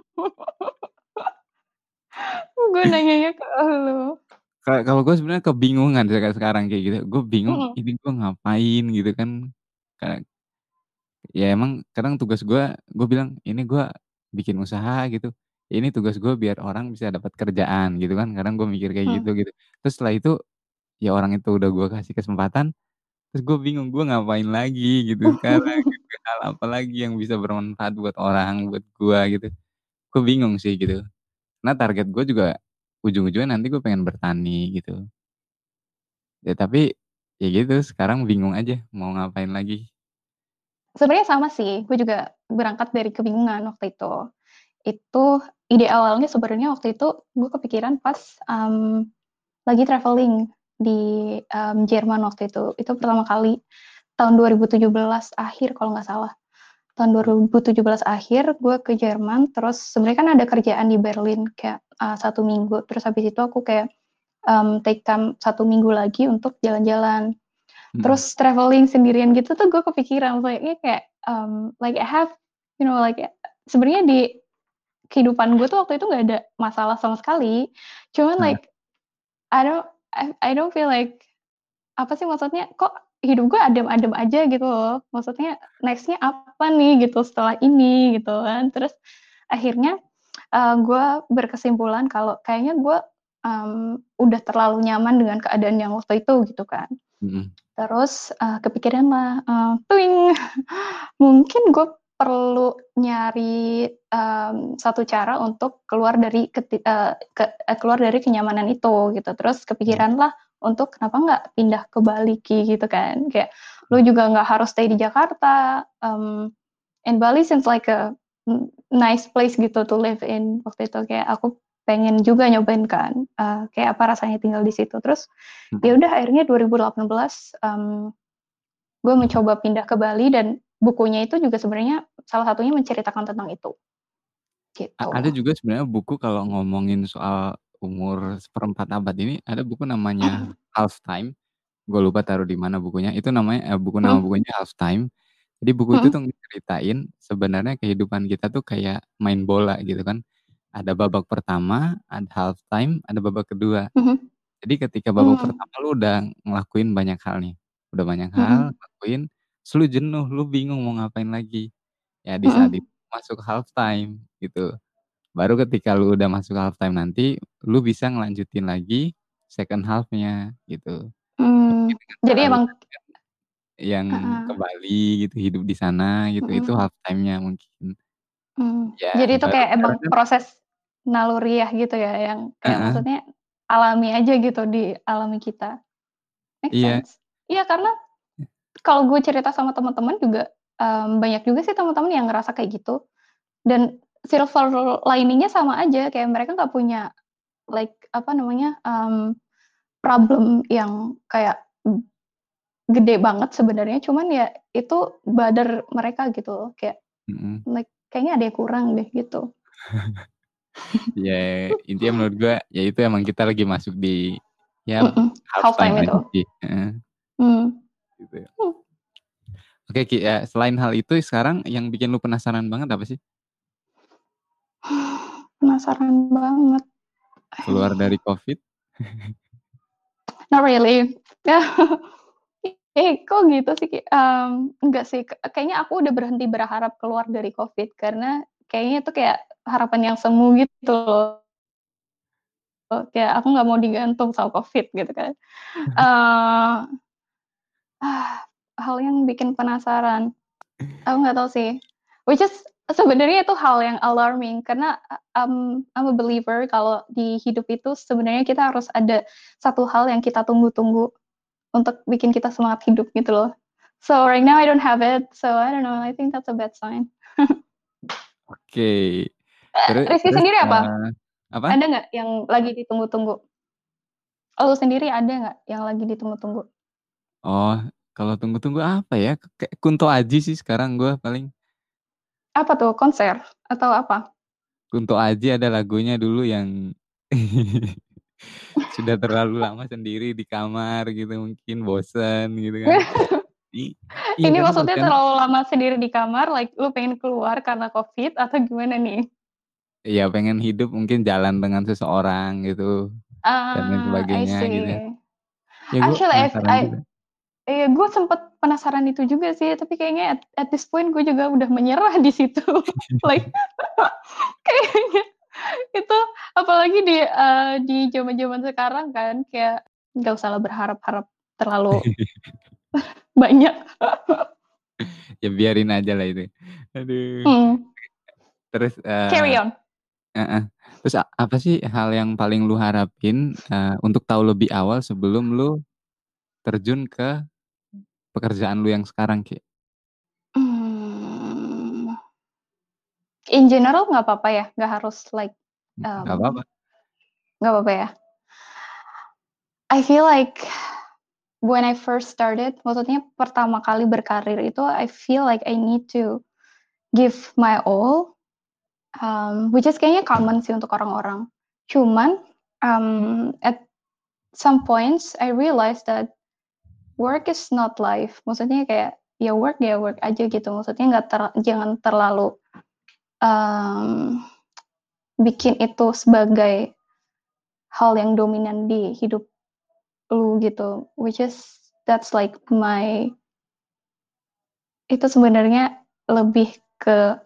Gue nanyanya ke elu. Ka kalau gue sebenarnya kebingungan seka sekarang kayak gitu, gue bingung Mhm. ini gue ngapain gitu kan, kayak ya emang kadang tugas gue, gue bilang ini gue bikin usaha gitu, ini tugas gue biar orang bisa dapat kerjaan gitu kan, kadang gue mikir kayak Hmm. gitu gitu. Terus setelah itu, ya orang itu udah gue kasih kesempatan, terus gue bingung gue ngapain lagi gitu sekarang gitu, hal apa lagi yang bisa bermanfaat buat orang, buat gue gitu. Gue bingung sih gitu. Karena target gue juga ujung-ujungnya nanti gue pengen bertani gitu. Ya tapi, ya gitu sekarang bingung aja mau ngapain lagi. Sebenarnya sama sih, gue juga berangkat dari kebingungan waktu itu. Itu ide awalnya sebenarnya waktu itu gue kepikiran pas, mmm, lagi traveling di, mmm, Jerman waktu itu. Itu pertama kali tahun 2017 akhir kalau nggak salah. Tahun 2017 akhir gue ke Jerman, terus sebenarnya kan ada kerjaan di Berlin kayak, eee, 1 minggu, terus habis itu aku kayak, mmm, take time 1 minggu lagi untuk jalan-jalan. Mhm. Terus traveling sendirian gitu tuh gue kepikiran kayaknya kayak, mmm, like I have, you know, like sebenarnya di kehidupan gue tuh waktu itu nggak ada masalah sama sekali, cuman Heeh. like I don't I I don't feel like apa sih maksudnya, kok hidup gue adem-adem aja gitu loh, maksudnya next-nya apa nih gitu setelah ini gitu kan. Terus akhirnya, eee, gue berkesimpulan kalau kayaknya gue, mmm, udah terlalu nyaman dengan keadaan yang waktu itu gitu kan. Mhm. Terus, eee, kepikiran lah, eee, tuing, mungkin gue perlu nyari, mmm, satu cara untuk keluar dari keti eee, ke eee, keluar dari kenyamanan itu gitu. Terus kepikiran lah untuk kenapa nggak pindah ke Bali Ki gitu kan, kayak lu juga nggak harus stay di Jakarta, mmm, and Bali seems like a nice place gitu to live in waktu itu, kayak aku pengen juga nyobain kan, eee, kayak apa rasanya tinggal di situ. Terus ya Mhm. udah akhirnya 2018, mmm, gue mencoba pindah ke Bali dan bukunya itu juga sebenarnya salah satunya menceritakan tentang itu. Gitu. ada juga sebenarnya buku kalau ngomongin soal umur seperempat abad ini, ada buku namanya Half Time, gue lupa taruh di mana bukunya, itu namanya eee, buku nama Mhm. bukunya Half Time. Jadi buku itu Mhm. tuh ngeceritain sebenarnya kehidupan kita tuh kayak main bola gitu kan. Ada babak pertama, ada half time, ada babak kedua. Mhm. Jadi ketika babak pertama lu udah ngelakuin banyak hal nih, udah banyak hal ngelakuin, terus lu jenuh, lu bingung mau ngapain lagi. Ya di saat itu masuk half time gitu. Baru ketika lu udah masuk half time nanti, lu bisa ngelanjutin lagi second half-nya gitu. Dengan jadi emang yang ke Heeh. Bali gitu, hidup di sana gitu, itu Mhm. half time-nya mungkin. Mmm, Ya jadi itu kayak emang kan proses naluriah gitu ya, yang kayak Heeh. maksudnya alami aja gitu di alami kita. Make Iya. sense. Iya karena kalau gue cerita sama temen-temen juga, mmm, banyak juga sih temen-temen yang ngerasa kayak gitu. Dan silver lining-nya sama aja, kayak mereka nggak punya like apa namanya, mmm, problem yang kayak gede banget sebenarnya, cuman ya itu bother mereka gitu loh, kayak Mhm. like kayaknya ada yang kurang deh gitu. Ya intinya menurut gue, ya itu emang kita lagi masuk di, ya Mhm, half half time itu. Mmm. Gitu ya. Mmm. Oke Ki, ya selain hal itu sekarang yang bikin lu penasaran banget apa sih? Penasaran banget. Keluar dari Covid? Not really. Eh, kok gitu sih? Mmm, enggak sih, kayaknya aku udah berhenti berharap keluar dari Covid, karena kayaknya itu kayak harapan yang semu gitu loh. Oh, kayak aku nggak mau digantung sama Covid gitu kan. Ah, hal yang bikin penasaran, aku nggak tahu sih, which is Sebenarnya itu hal yang alarming karena, um, I'm a believer kalau di hidup itu sebenarnya kita harus ada satu hal yang kita tunggu-tunggu untuk bikin kita semangat hidup gitu loh. So right now I don't have it, so I don't know, I think that's a bad sign. Oke. Teru Rizky terus, sendiri apa? eee, apa? Ada nggak yang lagi ditunggu-tunggu? Lu sendiri ada nggak yang lagi ditunggu-tunggu? Oh, kalau tunggu-tunggu apa ya, kayak Kunto Aji sih sekarang gue paling. Apa tuh, konser atau apa? Kunto Aji ada lagunya dulu yang sudah terlalu lama sendiri di kamar gitu mungkin bosen gitu kan. I iya Ini kan maksudnya kan terlalu lama sendiri di kamar, like lu pengen keluar karena Covid atau gimana nih? Iya pengen hidup mungkin jalan dengan seseorang gitu, dan lain sebagainya gitu ya. gue Actually I juga. iya gue sempet penasaran itu juga sih, tapi kayaknya at at this point gue juga udah menyerah di situ. Like kayaknya itu apalagi di, eee, di zaman-zaman sekarang kan kayak nggak usahlah berharap-harap terlalu banyak. Ya biarin aja lah itu. Aduh. Hmm. Terus, Carry eee on. heeh, terus a apa sih hal yang paling lu harapin, eee, untuk tahu lebih awal sebelum lu terjun ke pekerjaan lu yang sekarang, Ki? Mmm. In general nggak apa-apa ya? Nggak harus like, Nggak mmm, apa-apa. nggak apa-apa ya? I feel like when I first started, maksudnya pertama kali berkarir itu I feel like I need to give my all, um, which is kayaknya common sih untuk orang-orang. Cuman, um, at some points I realized that work is not life. Maksudnya kayak ya work ya work aja gitu. Maksudnya nggak ter jangan terlalu, mmm, bikin itu sebagai hal yang dominan di hidup lu gitu, which is that's like my itu sebenarnya lebih ke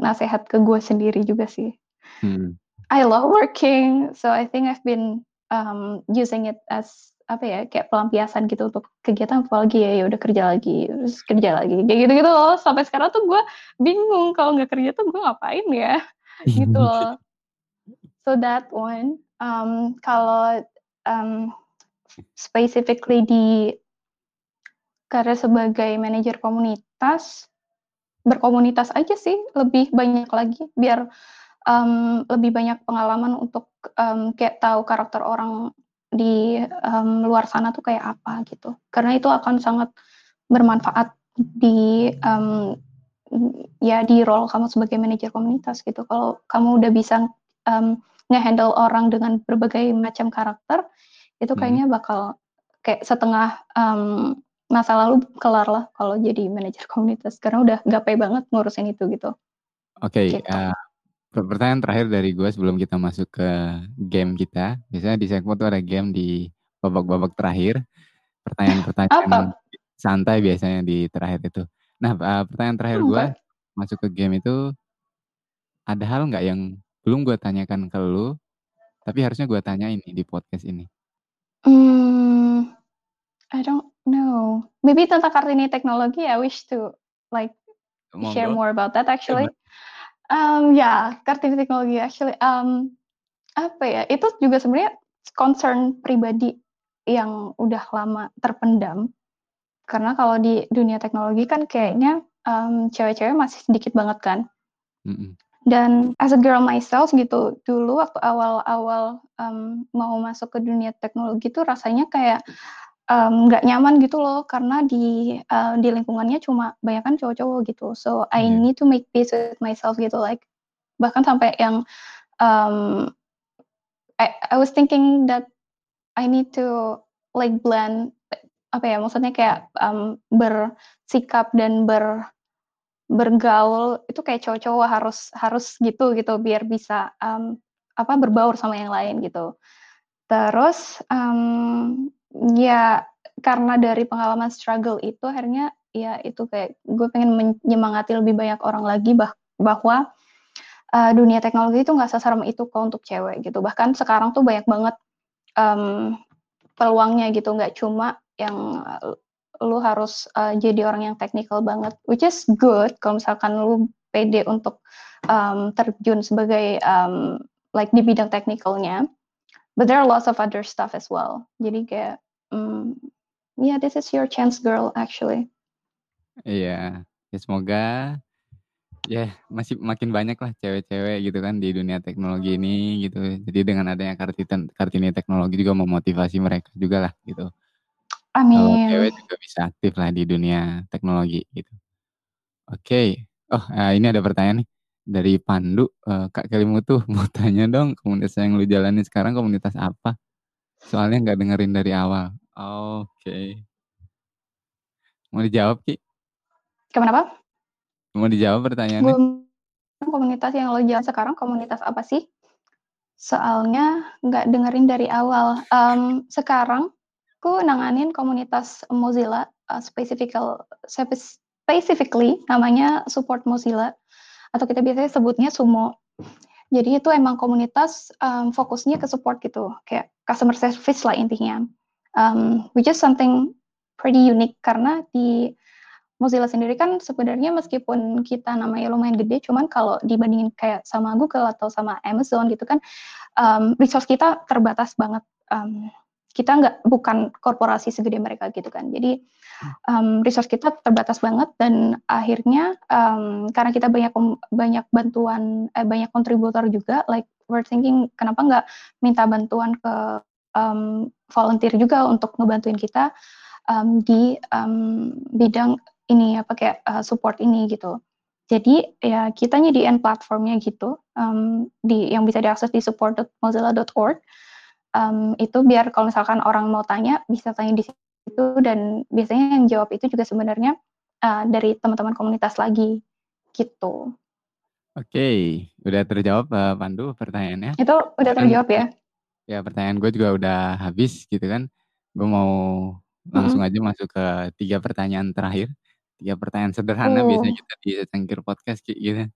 nasehat ke gue sendiri juga sih. Mhm. I love working, so I think I've been, um, using it as apa ya, kayak pelampiasan gitu untuk kegiatan apalagi ya, ya udah kerja lagi, terus kerja lagi, kayak gitu-gitu loh. Sampai sekarang tuh gue bingung kalau nggak kerja tuh gue ngapain ya, gitu loh. So that one, um, kalau, um, specifically di karir sebagai manajer komunitas, berkomunitas aja sih lebih banyak lagi biar, mmm, lebih banyak pengalaman untuk, mmm, kayak tahu karakter orang di, mmm, luar sana tuh kayak apa gitu. Karena itu akan sangat bermanfaat di, mmm, ya di role kamu sebagai manajer komunitas gitu. Kalau kamu udah bisa, mmm, nge-handle orang dengan berbagai macam karakter, itu Mhm. kayaknya bakal kayak setengah, mmm, masa lalu kelar lah kalau jadi manajer komunitas, karena udah gapai banget ngurusin itu gitu. Oke, Gitu. eee, per pertanyaan terakhir dari gue sebelum kita masuk ke game kita. Biasanya di segmen tuh ada game di babak-babak terakhir. Pertanyaan-pertanyaan santai biasanya di terakhir itu. Nah, eee, pertanyaan terakhir gue masuk ke game itu ada hal nggak yang belum gue tanyakan ke lu, tapi harusnya gue tanyain nih di podcast ini? Mmm, I don't know. Maybe tentang Kartini teknologi, I wish to like share Monggo. more about that actually. Coba. Mmm, ya, Kartini teknologi actually, mmm, apa ya, itu juga sebenarnya concern pribadi yang udah lama terpendam. Karena kalau di dunia teknologi kan kayaknya, mmm, cewek-cewek masih sedikit banget kan. Mhm. Dan as a girl myself gitu, dulu waktu awal-awal, mmm, mau masuk ke dunia teknologi tuh rasanya kayak, nggak nyaman gitu loh karena di, eee, di lingkungannya cuma banyakan cowok-cowok gitu. So I Iya. need to make peace with myself gitu like bahkan sampai yang, mmm, I I was thinking that I need to like blend apa ya, maksudnya kayak, mmm, bersikap dan ber bergaul itu kayak cowok-cowok harus harus gitu gitu biar bisa, mmm, apa, berbaur sama yang lain gitu. Terus, mmm, ya karena dari pengalaman struggle itu akhirnya ya itu kayak gue pengen menyemangati lebih banyak orang lagi bah bahwa, eee, dunia teknologi itu nggak seserem itu kok untuk cewek gitu. Bahkan sekarang tuh banyak banget, mmm, peluangnya gitu, nggak cuma yang lu harus, eee, jadi orang yang teknikal banget, which is good kalau misalkan lu pede untuk um, terjun sebagai um, like di bidang teknikalnya. But there are lots of other stuff as well. Jadi kayak, um, yeah, this is your chance, girl, actually. Iya, ya semoga ya masih makin banyak lah cewek-cewek gitu kan di dunia teknologi ini gitu. Jadi dengan adanya Kartini, Kartini Teknologi juga memotivasi mereka juga lah gitu. Kalau cewek Amin. juga bisa aktif lah di dunia teknologi gitu. Oke, oh uh, ini ada pertanyaan nih dari Pandu, uh, Kak Kelimu tuh mau tanya dong komunitas yang lu jalani sekarang komunitas apa? Soalnya nggak dengerin dari awal. Oke. Mau dijawab Ki? Kenapa? Mau dijawab pertanyaannya? komunitas yang lo jalan sekarang komunitas apa sih? Soalnya nggak dengerin dari awal. Um, sekarang aku nanganin komunitas Mozilla, uh, specifically namanya Support Mozilla atau kita biasanya sebutnya Sumo. Jadi itu emang komunitas um, fokusnya ke support gitu, kayak customer service lah intinya. Um, which is something pretty unique karena di Mozilla sendiri kan sebenarnya meskipun kita namanya lumayan gede, cuman kalau dibandingin kayak sama Google atau sama Amazon gitu kan, um, resource kita terbatas banget. Um, kita nggak bukan korporasi segede mereka gitu kan. Jadi um, resource kita terbatas banget dan akhirnya um, karena kita banyak banyak bantuan eh, banyak kontributor juga, like we're thinking kenapa nggak minta bantuan ke um, volunteer juga untuk ngebantuin kita um, di um, bidang ini apa kayak uh, support ini gitu. Jadi ya kita nyediain platformnya gitu um, di yang bisa diakses di support.mozilla.org um, itu biar kalau misalkan orang mau tanya bisa tanya di situ dan biasanya yang jawab itu juga sebenarnya uh, dari teman-teman komunitas lagi gitu. Oke, udah terjawab uh, Pandu pertanyaannya. Itu udah terjawab ya? Ya pertanyaan gue juga udah habis gitu kan. Gue mau langsung mm -hmm. aja masuk ke tiga pertanyaan terakhir. Tiga pertanyaan sederhana uh. biasanya kita di Cengkir Podcast gitu.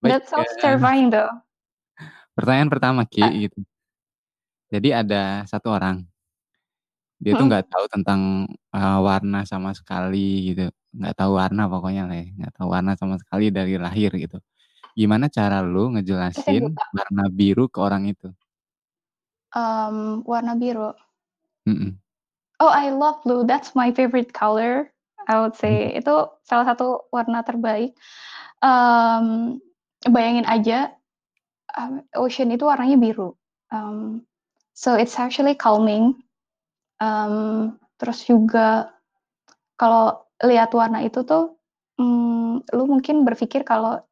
Baik, That sounds terrifying though. Pertanyaan pertama Ki uh. gitu jadi ada satu orang, dia tuh nggak tahu tentang, uh, warna sama sekali gitu, nggak tahu warna pokoknya lah ya, nggak tahu warna sama sekali dari lahir gitu. Gimana cara lu ngejelasin warna biru ke orang itu? Um, warna biru? Mhm. Oh, I love blue, that's my favorite color, I would say. Mhm. Itu salah satu warna terbaik. Um, bayangin aja, uh, ocean itu warnanya biru, um, So it's actually calming. Um, terus juga kalau lihat warna itu tuh, um, lu mungkin berpikir kalau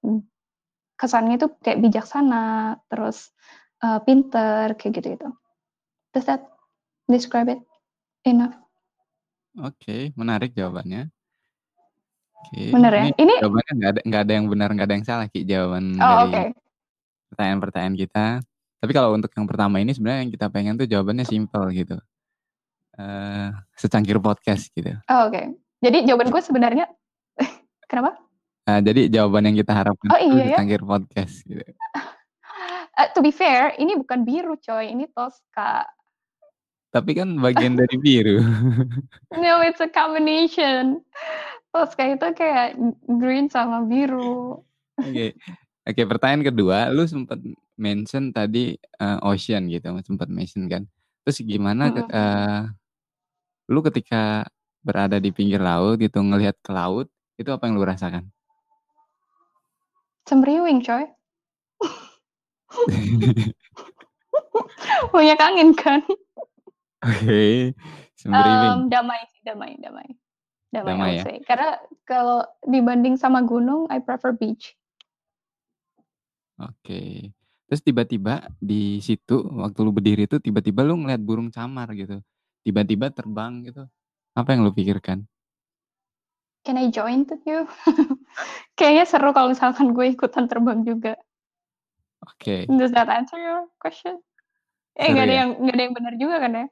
kesannya itu kayak bijaksana, terus uh, pinter kayak gitu-gitu. Does that describe it enough? Oke, okay, menarik jawabannya. Oke, okay. Bener ya? Ini, ini jawabannya nggak ada nggak ada yang benar nggak ada yang salah ki jawaban oh, dari okay. pertanyaan-pertanyaan kita. Tapi kalau untuk yang pertama ini sebenarnya yang kita pengen tuh jawabannya simple gitu. Uh, secangkir podcast gitu. Oh, Oke. Okay. Jadi jawaban gue sebenarnya kenapa? Uh, jadi jawaban yang kita harapkan oh, iya, ya? secangkir podcast gitu. Uh, to be fair, ini bukan biru coy, ini Tosca. Tapi kan bagian dari biru. no, it's a combination. Tosca itu kayak green sama biru. Oke. Okay. Oke, okay, pertanyaan kedua, lu sempat mention tadi, uh, ocean gitu, sempat mention kan. Terus gimana ke uh, lu ketika berada di pinggir laut gitu, ngelihat ke laut, itu apa yang lu rasakan? Semriwing coy. Banyak angin kan. Oke, semriwing. Um, damai damai damai. Damai, damai ya? Karena kalau dibanding sama gunung, I prefer beach. Oke. Terus tiba-tiba di situ waktu lu berdiri itu tiba-tiba lu ngeliat burung camar gitu. Tiba-tiba terbang gitu. Apa yang lu pikirkan? Can I join to you? Kayaknya seru kalau misalkan gue ikutan terbang juga. Oke. Does that answer your question? Eh nggak ada ya? yang nggak ada yang benar juga kan ya?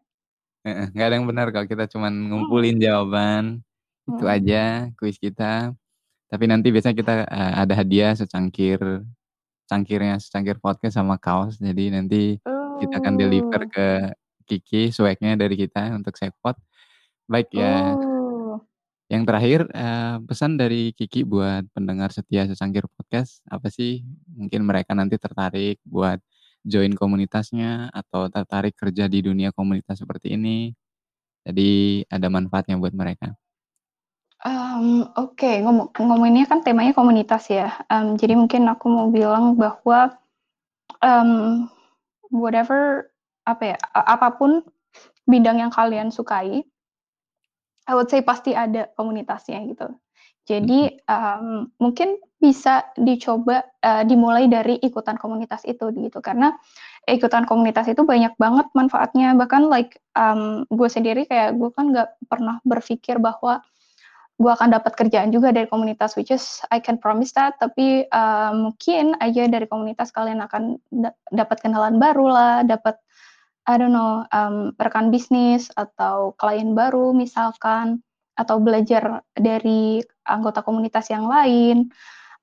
nggak ada yang benar kalau kita cuman ngumpulin hmm. jawaban. Itu hmm. aja kuis kita. Tapi nanti biasanya kita uh, ada hadiah secangkir cangkirnya secangkir podcast sama kaos. Jadi nanti kita akan deliver Oh. ke Kiki swagnya dari kita untuk Sekpot. Baik ya. Oh. Yang terakhir, eee, pesan dari Kiki buat pendengar setia Secangkir Podcast apa sih? Mungkin mereka nanti tertarik buat join komunitasnya atau tertarik kerja di dunia komunitas seperti ini. Jadi ada manfaatnya buat mereka. Um, oke, ngomong ngomonginnya kan temanya komunitas ya, um, jadi mungkin aku mau bilang bahwa, um, whatever, apa ya, apa pun bidang yang kalian sukai I would say pasti ada komunitasnya gitu. Jadi, um, mungkin bisa dicoba, uh, dimulai dari ikutan komunitas itu gitu, karena ikutan komunitas itu banyak banget manfaatnya, bahkan like, um, gue sendiri kayak gue kan nggak pernah berpikir bahwa gue akan dapat kerjaan juga dari komunitas, which is I can promise that, tapi, uh, mungkin aja dari komunitas kalian akan da dapat kenalan baru lah, dapat I don't know, um, rekan bisnis atau klien baru misalkan, atau belajar dari anggota komunitas yang lain,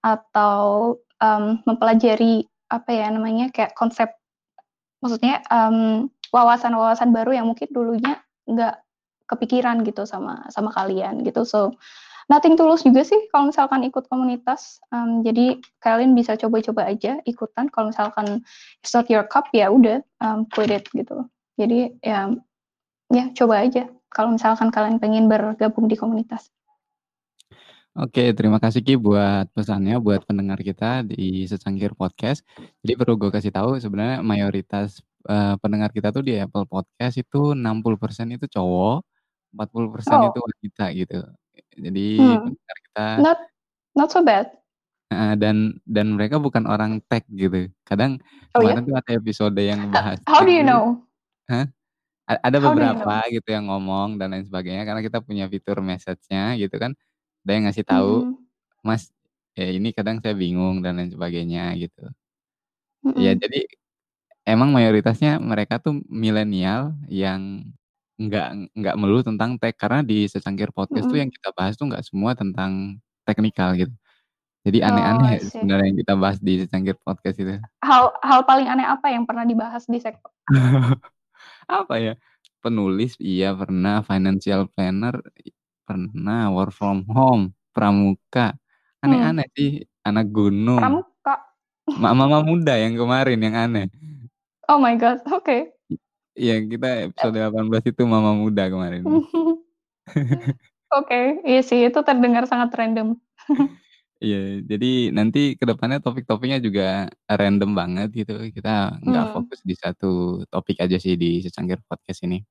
atau, um, mempelajari apa ya namanya, kayak konsep maksudnya, um, wawasan-wawasan baru yang mungkin dulunya nggak kepikiran gitu sama sama kalian gitu. So, nothing tulus juga sih kalau misalkan ikut komunitas, um, jadi kalian bisa coba-coba aja ikutan kalau misalkan not your cup, ya udah, um, quit it gitu. Jadi ya ya coba aja kalau misalkan kalian pengen bergabung di komunitas. Oke, terima kasih Ki buat pesannya buat pendengar kita di Secangkir Podcast. Jadi perlu gue kasih tahu sebenarnya mayoritas, uh, pendengar kita tuh di Apple Podcast itu 60% itu cowok 40% itu Oh. wanita gitu. Jadi Hmm, pendengar kita not not so bad. Heeh, dan dan mereka bukan orang tech gitu. Kadang Oh kemarin ya? tuh ada episode yang bahas how tech do you know? hah? A ada How do you beberapa know? gitu yang ngomong dan lain sebagainya karena kita punya fitur message-nya gitu kan. Ada yang ngasih tahu, Mhm. "Mas, ya ini kadang saya bingung," dan lain sebagainya gitu. Ya Mhm. jadi emang mayoritasnya mereka tuh milenial yang nggak nggak melulu tentang tech, karena di Secangkir Podcast tuh yang Mhm. kita bahas tuh nggak semua tentang teknikal gitu. Jadi Oh, I aneh-aneh see. sebenarnya yang kita bahas di Secangkir Podcast itu. Hal hal paling aneh apa yang pernah dibahas di sek Apa ya, penulis iya pernah, financial planner i pernah, work from home, pramuka, Hmm. aneh-aneh sih, anak gunung. Pramuka. Mama-mama muda yang kemarin yang aneh. Oh my god, oke. Iya, kita episode Ep 18 itu mama muda kemarin. Oke, iya sih itu terdengar sangat random. Iya, jadi nanti ke depannya topik-topiknya juga random banget gitu, kita nggak Hmm. fokus di satu topik aja sih di Secangkir Podcast ini.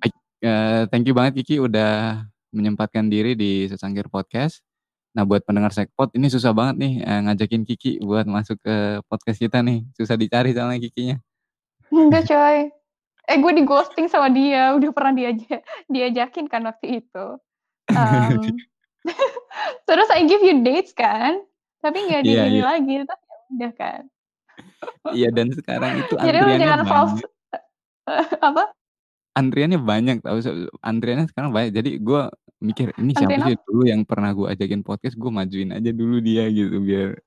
Baik, eee, thank you banget Kiki udah menyempatkan diri di Secangkir Podcast. Nah buat pendengar Sekpot ini susah banget nih, eee, ngajakin Kiki buat masuk ke podcast kita nih, susah dicari soalnya Kikinya. Enggak coy, eh gue di-ghosting sama dia, udah pernah diaja diajakin kan waktu itu. Um, terus I give you dates kan, tapi nggak Iya di-ini iya. lagi, terus ya udah kan. Iya dan sekarang itu Jadi lu jangan false apa? Antriannya banyak tahu, se antriannya sekarang banyak, jadi gue mikir, "Ini siapa Antrian sih apa? dulu yang pernah gue ajakin podcast, gue majuin aja dulu dia," gitu, biar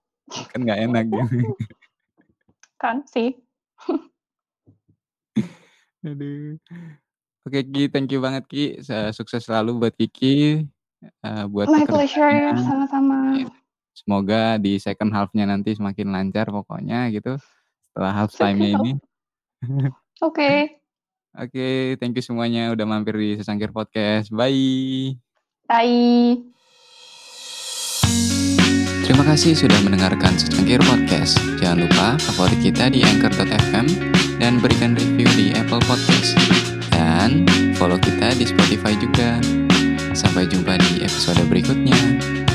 kan nggak enak gitu. Kan sih. Aduh. Oke Ki, thank you banget Ki, se sukses selalu buat Kiki, eee, buat My pleasure, sama-sama. Iya, semoga di second half-nya nanti semakin lancar pokoknya gitu, setelah half time-nya ini. Oke. Oke, thank you semuanya udah mampir di Secangkir Podcast, bye. Bye. Terima kasih sudah mendengarkan Secangkir Podcast. Jangan lupa favorit kita di Anchor.fm dan berikan review di Apple Podcast. Dan follow kita di Spotify juga. Sampai jumpa di episode berikutnya.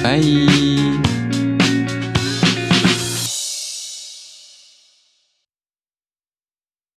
Bye.